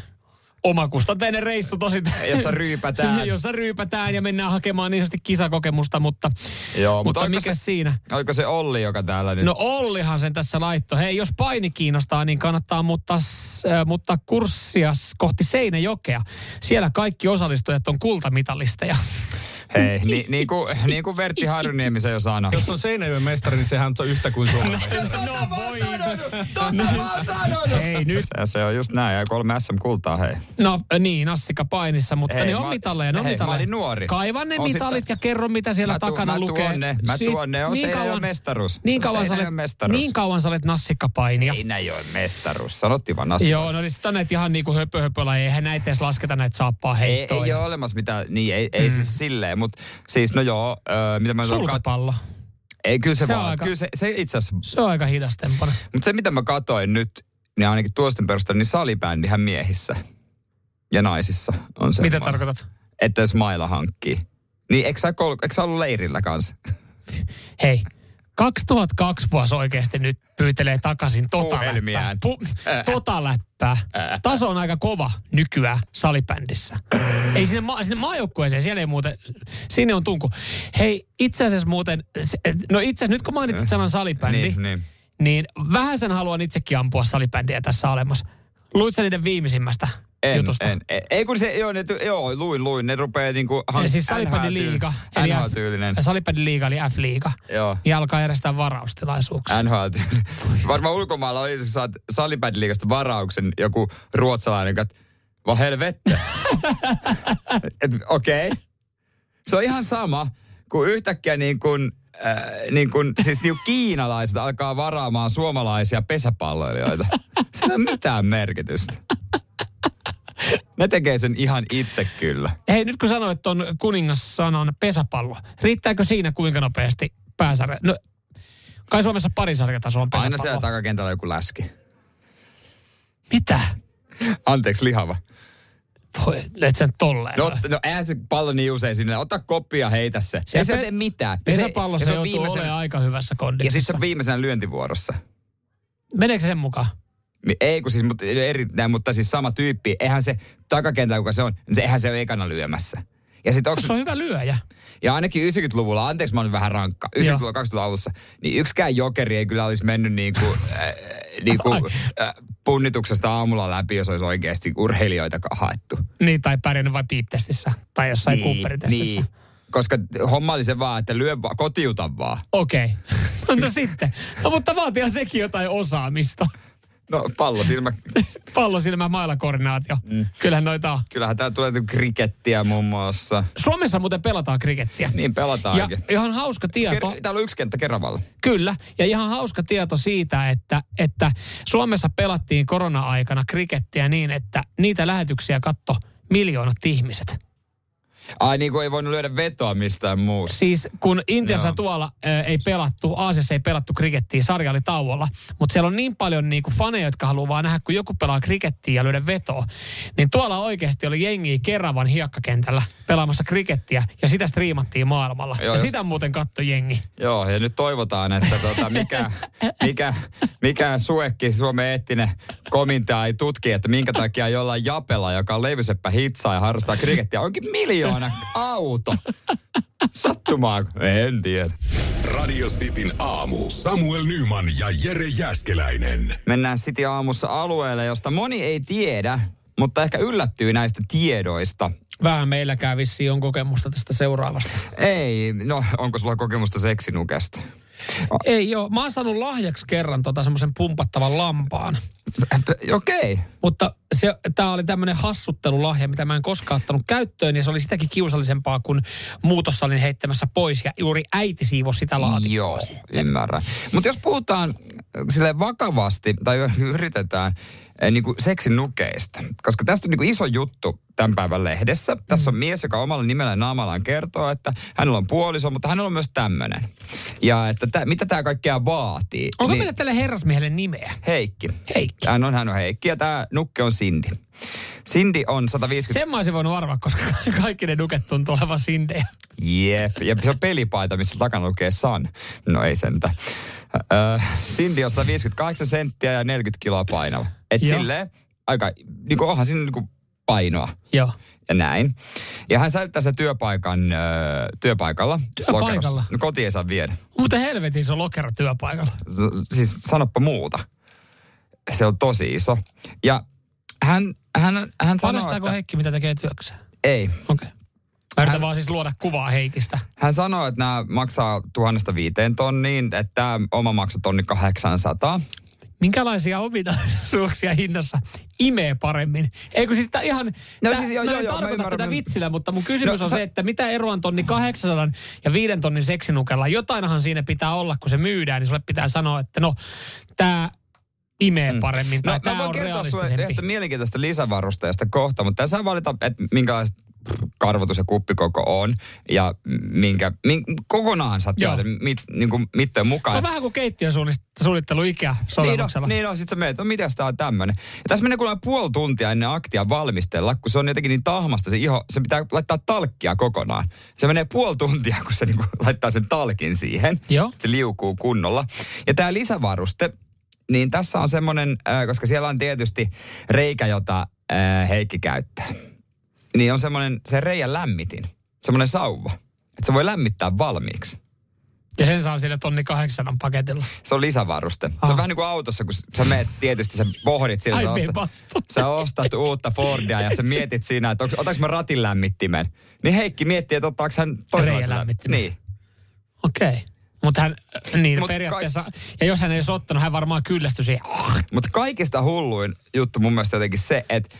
Omakustanteinen reissu tosi. Jossa ryypätään. *laughs* jossa ryypätään ja mennään hakemaan niin sanotusti kisakokemusta, mutta, Joo, mutta oliko mikä se, siinä? Oliko se Olli, joka täällä nyt... No Ollihan sen tässä laitto. Hei, jos paini kiinnostaa, niin kannattaa muuttaa, s- äh, muuttaa kurssia kohti Seinäjokea. Siellä kaikki osallistujat on kultamitalisteja. Hei, ni, niin, kuin, niin kuin Vertti Harjuniemi se jo sanoi. Jos on Seinäjoen mestari, niin sehän on yhtä kuin Suomen *laughs* mestari. No voi. Hei nyt. Se, se on just näin, ja kolme SM-kultaa, hei. No niin, Assika painissa, mutta Hei, ne on mä- mitalleja, ne on hei, mä mitalleja. olin nuori. Kaiva ne On mitalit sitä- ja kerro, mitä siellä Mä tu- takana mä lukee. tuon ne, mä Si- tuon ne, on Seinäjoen kauan- mestaruus. Niin kauan, sä olet, niin kauan sä olet nassikkapainija. Seinäjoen mestaruus, sanottiin vaan asioita. Joo, no niin sit on näitä ihan niinku höpö höpöllä, eihän näitä edes lasketa näitä saappaa Ei, heittoja. ei ole olemassa mitään, niin ei, ei Mm. siis silleen, mutta siis no joo, ö, mitä mä kat- Sulkapallo. Ei, kyllä se, Se vaan. aika- Kyllä se, se itse asiassa... Se on aika hidastempana. Mutta se, mitä mä katoin nyt, niin ainakin tuosten perusteella, niin salibändihän miehissä ja naisissa on se. Mitä tarkoitat? Että jos mailla hankkii. Niin eikö sä, kol- eikö sä ollut leirillä kanssa? Hei, 2002 vuosi oikeasti nyt pyytelee takaisin tota läppää. Pu, tota läppää. Taso on aika kova nykyään salibändissä. Ei sinne, ma, sinne maajoukkueeseen, siellä ei muuten, sinne on tunku. Hei, itse asiassa muuten, no itse asiassa nyt kun mainitsit sanan salibändi, Niin, niin. niin vähän sen haluan itsekin ampua salibändiä tässä olemassa. Luit sä niiden viimeisimmästä En, jutusta? en, en. Ei kun se, joo, ne, joo, luin, luin. Ne rupeaa niinku... Ja siis liiga. eli NHL-tyylinen. Liiga eli F-liiga. Joo. Ja alkaa järjestää varaustilaisuuksia. NHL. Varmaan ulkomailla oli, että saat salibändiliigasta varauksen joku ruotsalainen, että va helvette. *laughs* Et, Okei. Okay. Se on ihan sama, kun yhtäkkiä niin kuin, äh, niin kuin, siis niin kiinalaiset alkaa varaamaan suomalaisia pesäpalloilijoita. Sillä ei ole mitään merkitystä. *laughs* Ne tekee sen ihan itse kyllä. Hei, nyt kun sanoit tuon kuningassanan pesäpallo, riittääkö siinä kuinka nopeasti pääsarja? No, kai Suomessa parisarjataso on Aina pesäpallo. siellä takakentällä joku läski. Mitä? Anteeksi, lihava. Voi, et sen tolleen. No, no eihän se pallo niin usein sinne. Ota koppi ja heitä se. Se ei se tee mitään. Ja Pesäpallossa ja se joutuu olemaan aika hyvässä Ja kondiksessa. sitten se on viimeisenä lyöntivuorossa. Meneekö se sen mukaan? Ei kun siis, mutta, eri, näin, mutta siis sama tyyppi. Eihän se takakentällä, kuka se on, niin se, eihän se ole ekana lyömässä. Ja sit onks, Se on hyvä lyöjä. ja ainakin 90-luvulla, anteeksi mä olin vähän rankka, 90-luvulla 2000 alussa, niin yksikään jokeri ei kyllä olisi mennyt niinku, *laughs* äh, niinku, äh, punnituksesta aamulla läpi, jos olisi oikeasti urheilijoita haettu. Niin, tai pärjännyt vai piiptestissä. Tai jossain niin, Cooperitestissä. niin. Koska homma oli se vaan, että lyö vaan, kotiuta vaan. Okei. *laughs* Okay. no sitten. No, mutta vaatihan sekin jotain osaamista. No pallosilmä. *laughs* Pallosilmä, mailakoordinaatio. Mm. Kyllähän noita on. Kyllähän tää tulee krikettiä muun muassa. Suomessa muuten pelataan krikettiä. Niin Ja pelataankin. ihan hauska tieto. Ker- täällä on yksi kenttä Keravalla. Kyllä, ja ihan hauska tieto siitä, että, että Suomessa pelattiin korona-aikana krikettiä niin, että niitä lähetyksiä katto miljoonat ihmiset. Ai niin kuin ei voinut lyödä vetoa mistään muusta. Siis kun Intiassa Joo. tuolla äh, ei pelattu, Aasiassa ei pelattu krikettiä, sarja oli tauolla, mutta siellä on niin paljon niinku faneja, jotka haluaa vaan nähdä, kun joku pelaa krikettiä ja lyödä vetoa, niin tuolla oikeasti oli jengi Keravan hiekkakentällä pelaamassa krikettiä ja sitä striimattiin maailmalla. Joo, ja just- sitä muuten katto jengi. Joo, ja nyt toivotaan, että tota, mikä, mikä, mikä suekki, Suomen eettinen komitea ei tutki, että minkä takia jollain Japella, joka on levyseppä hitsaa ja harrastaa krikettiä, onkin miljoona auto. Sattumaa? En tiedä. Radio Cityn aamu. Samuel Nyman ja Jere Jäskeläinen. Mennään City aamussa alueelle, josta moni ei tiedä, mutta ehkä yllättyy näistä tiedoista. Vähän meilläkään vissiin on kokemusta tästä seuraavasta. Ei, no onko sulla kokemusta seksinukesta? Ei joo, mä oon saanut lahjaksi kerran tota semmoisen pumpattavan lampaan. Okei. Mutta se, tää oli tämmöinen hassuttelulahja, mitä mä en koskaan ottanut käyttöön, ja se oli sitäkin kiusallisempaa, kun muutossa olin heittämässä pois, ja juuri äiti siivosi sitä laatikkoa. Joo, ymmärrän. Mutta jos puhutaan sille vakavasti, tai yritetään niin kuin seksinukeista, koska tästä on niin kuin iso juttu tämän päivän lehdessä. Tässä on mies, joka omalla nimellä naamallaan kertoo, että hänellä on puoliso, mutta hänellä on myös tämmöinen. Ja että tä, mitä tämä kaikkea vaatii. Onko meillä tälle herrasmiehelle nimeä? Heikki. Heikki. Hän on, hän on Heikki ja tämä nukke on Cindy. Cindy on 150... Sen mä olisin voinut arvaa, koska kaikki ne nuket tuntuu olevan sindejä. Jep, ja se on pelipaita, missä takana lukee Sun. No ei sentä. Öö, Cindy on 158 senttiä ja 40 kiloa painava. Et Joo. silleen, aika, niinku onhan siinä niinku painoa. Joo. Ja näin. Ja hän säilyttää sen työpaikan, öö, työpaikalla. Työpaikalla? No koti ei saa viedä. Mutta helvetin se on lokero työpaikalla. S- Siis sanoppa muuta. Se on tosi iso. Ja hän, hän, hän sanoo, Paljastaako että... Heikki, mitä tekee työkseen? Ei. Okei. Mä yritän vaan siis luoda kuvaa Heikistä. Hän sanoi, että nämä maksaa tuhannesta viiteen tonniin, että tämä oma maksaa tonni 800. Minkälaisia ominaisuuksia hinnassa imee paremmin? Eikö siis tää ihan... No tää, siis joo, mä joo, en joo, tarkoita tätä vitsillä, mutta mun kysymys No, on sä- se, että mitä eroa on tonni 800 ja 5 tonnin seksinukella? Jotainhan siinä pitää olla, kun se myydään, niin sulle pitää sanoa, että no, tämä imee paremmin tai No, mä tämä voin on kertoa sulle yhtä mielenkiintoista lisävarusteesta kohta, mutta tässä valita, että minkälaiset karvotus ja kuppikoko on ja minkä, minkä kokonaan sä mit, niin kuin mittojen Se mukaan. on vähän kuin keittiön suunnittelu ikä Niin on, sovelluksella. niin on, sit sä meet, no mitäs tää on tämmönen. Ja tässä menee kuulemma puoli tuntia ennen aktia valmistella, kun se on jotenkin niin tahmasta se iho, se pitää laittaa talkkia kokonaan. Se menee puoli tuntia, kun se niinku laittaa sen talkin siihen. Joo. Se liukuu kunnolla. Ja tää lisävaruste, niin tässä on semmonen, äh, koska siellä on tietysti reikä, jota äh, Heikki käyttää. Niin on semmonen, se reijän lämmitin, semmonen sauva. Että se voi lämmittää valmiiksi. Ja sen saa sille tonni 800 paketilla. Se on lisävaruste. Se on vähän niin kuin autossa, kun sä meet tietysti, sä pohdit siinä, Ai sä ostat, sä ostat uutta Fordia ja sä mietit siinä, että otaks mä ratin lämmittimen. Niin Heikki miettii, että ottaako hän Reiän lämmittimen. Niin. Okei. Okay. Mutta hän, niin Mut periaatteessa, ja jos hän ei olisi ottanut, hän varmaan kyllästyi siihen. Mutta kaikista hulluin juttu mun mielestä jotenkin se, että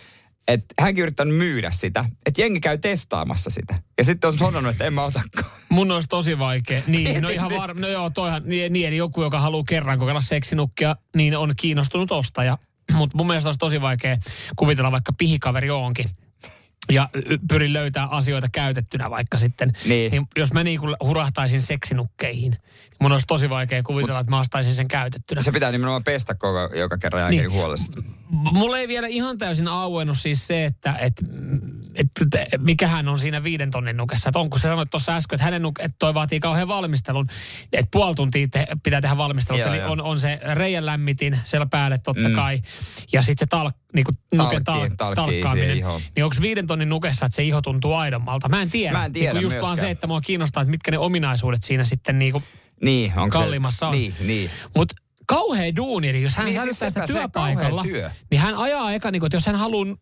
et hänkin yrittänyt myydä sitä, että jengi käy testaamassa sitä. Ja sitten on sanonut, että en mä otakaan. Mun olisi tosi vaikea. Niin, no ihan varma. No joo, toihan, niin, niin, eli joku, joka haluaa kerran kokeilla seksinukkia, niin on kiinnostunut ostaja. Mutta mun mielestä olisi tosi vaikea kuvitella, vaikka pihikaveri onkin. Ja pyrin löytää asioita käytettynä vaikka sitten. Niin. niin jos mä niin kuin hurahtaisin seksinukkeihin, mun olisi tosi vaikea kuvitella, että mä ostaisin sen käytettynä. Se pitää nimenomaan pestä koko, joka kerran jälkeen niin. huolellisesti. M- Mulle ei vielä ihan täysin auennut siis se, että et, et, et, mikähän on siinä viiden tonnin nukessa. Että onko se sanoit tuossa äsken, että hänen nuke, että toi vaatii kauhean valmistelun. Että puoli tuntia te, pitää tehdä valmistelua. Joo, Eli joo. on, on se reijän lämmitin siellä päälle totta mm. kai. Ja sitten se talk, niinku, nuken tal, Talkki- talkki siihen talkkaaminen. Niin onko viiden tonnin nukessa, että se iho tuntuu aidommalta? Mä en tiedä. Mä en tiedä Niinku just vaan myöskään. se, että mua kiinnostaa, että mitkä ne ominaisuudet siinä sitten niinku Niin, onko kalliimmassa se, on. Niin, niin. Mutta kauhea duuni, eli jos hän Niin, niin, siis säilyttää sepä sitä työpaikalla, työ. niin hän ajaa eka, niin kuin, että jos hän haluaa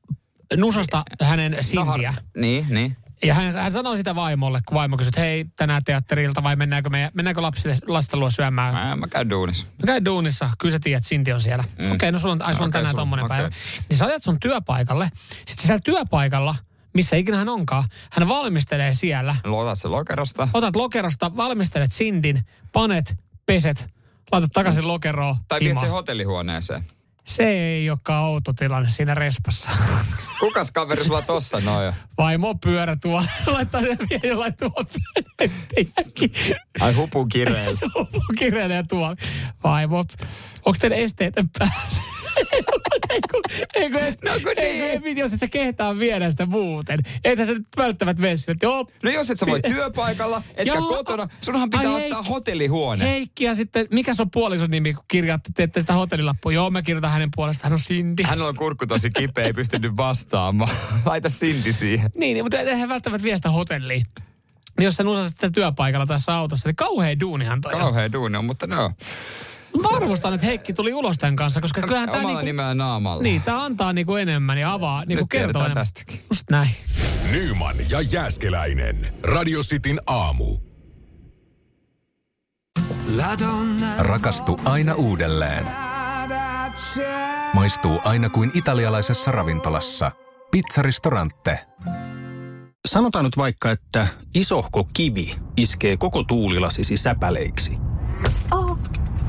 nusasta hänen sintiä, Niin, niin. Ja hän, hän sanoo sitä vaimolle, kun vaimo kysyy, että hei, tänään teatterilta vai mennäänkö, me, mennäänkö lapsille, lasten luo syömään? Mä, mä käyn duunissa. Mä käyn duunissa, kyllä sä tiedät, Sinti on siellä. Mm. Mm. Okei, no sulla on, ai, sulla on Okei, tänään sulla- tommonen okei. päivä. Niin sä ajat sun työpaikalle, sitten siellä työpaikalla, missä ikinä hän onkaan, hän valmistelee siellä. Otat se lokerosta. Otat lokerosta, valmistelet Sindin, panet, peset, laitat takaisin lokeroon, Tai viet sen hotellihuoneeseen. Se ei olekaan outo tilanne siinä respassa. *laughs* Kukas kaveri sulla tossa noin? Vaimo pyörä tuolla, *laughs* laittaa ne vie jollain tuolla Ai hupun kireellä. *laughs* kireellä ja tuolla. Vaimo, onko teillä esteetön pääsy? Eiku, et, no, kun et, jos et sä kehtaa viedä sitä muuten, ethän sä nyt välttämättä joo. No jos et sä voi työpaikalla, etkä Joo. kotona, sunhan pitää Ai ottaa Heikki- hotellihuone. Heikki ja sitten, mikä se on puolison nimi, kun kirjaatte, teette sitä hotellilappua? Joo, mä kirjoitan hänen puolestaan, hän on Cindy. Hänellä on kurkku tosi kipeä, ei pystynyt vastaamaan. *laughs* Laita Cindy siihen. Niin, niin, mutta eihän välttämättä vie sitä hotelliin. Niin jos sä nusasit sitä työpaikalla tässä autossa, niin kauhea duunihan toi on. Kauhea duuni on, mutta no. Mä arvostan, että Heikki tuli ulos tämän kanssa, koska kyllähän tämä Omalla niinku, nimellä naamalla. niin, tää antaa niinku enemmän ja avaa, niinku Nyt kertoo enemmän. tästäkin. Just näin. Nyman ja Jääskeläinen. Radio Cityn aamu. Rakastu aina uudelleen. Maistuu aina kuin italialaisessa ravintolassa. Pizzaristorante. Sanotaan nyt vaikka, että isohko kivi iskee koko tuulilasisi säpäleiksi.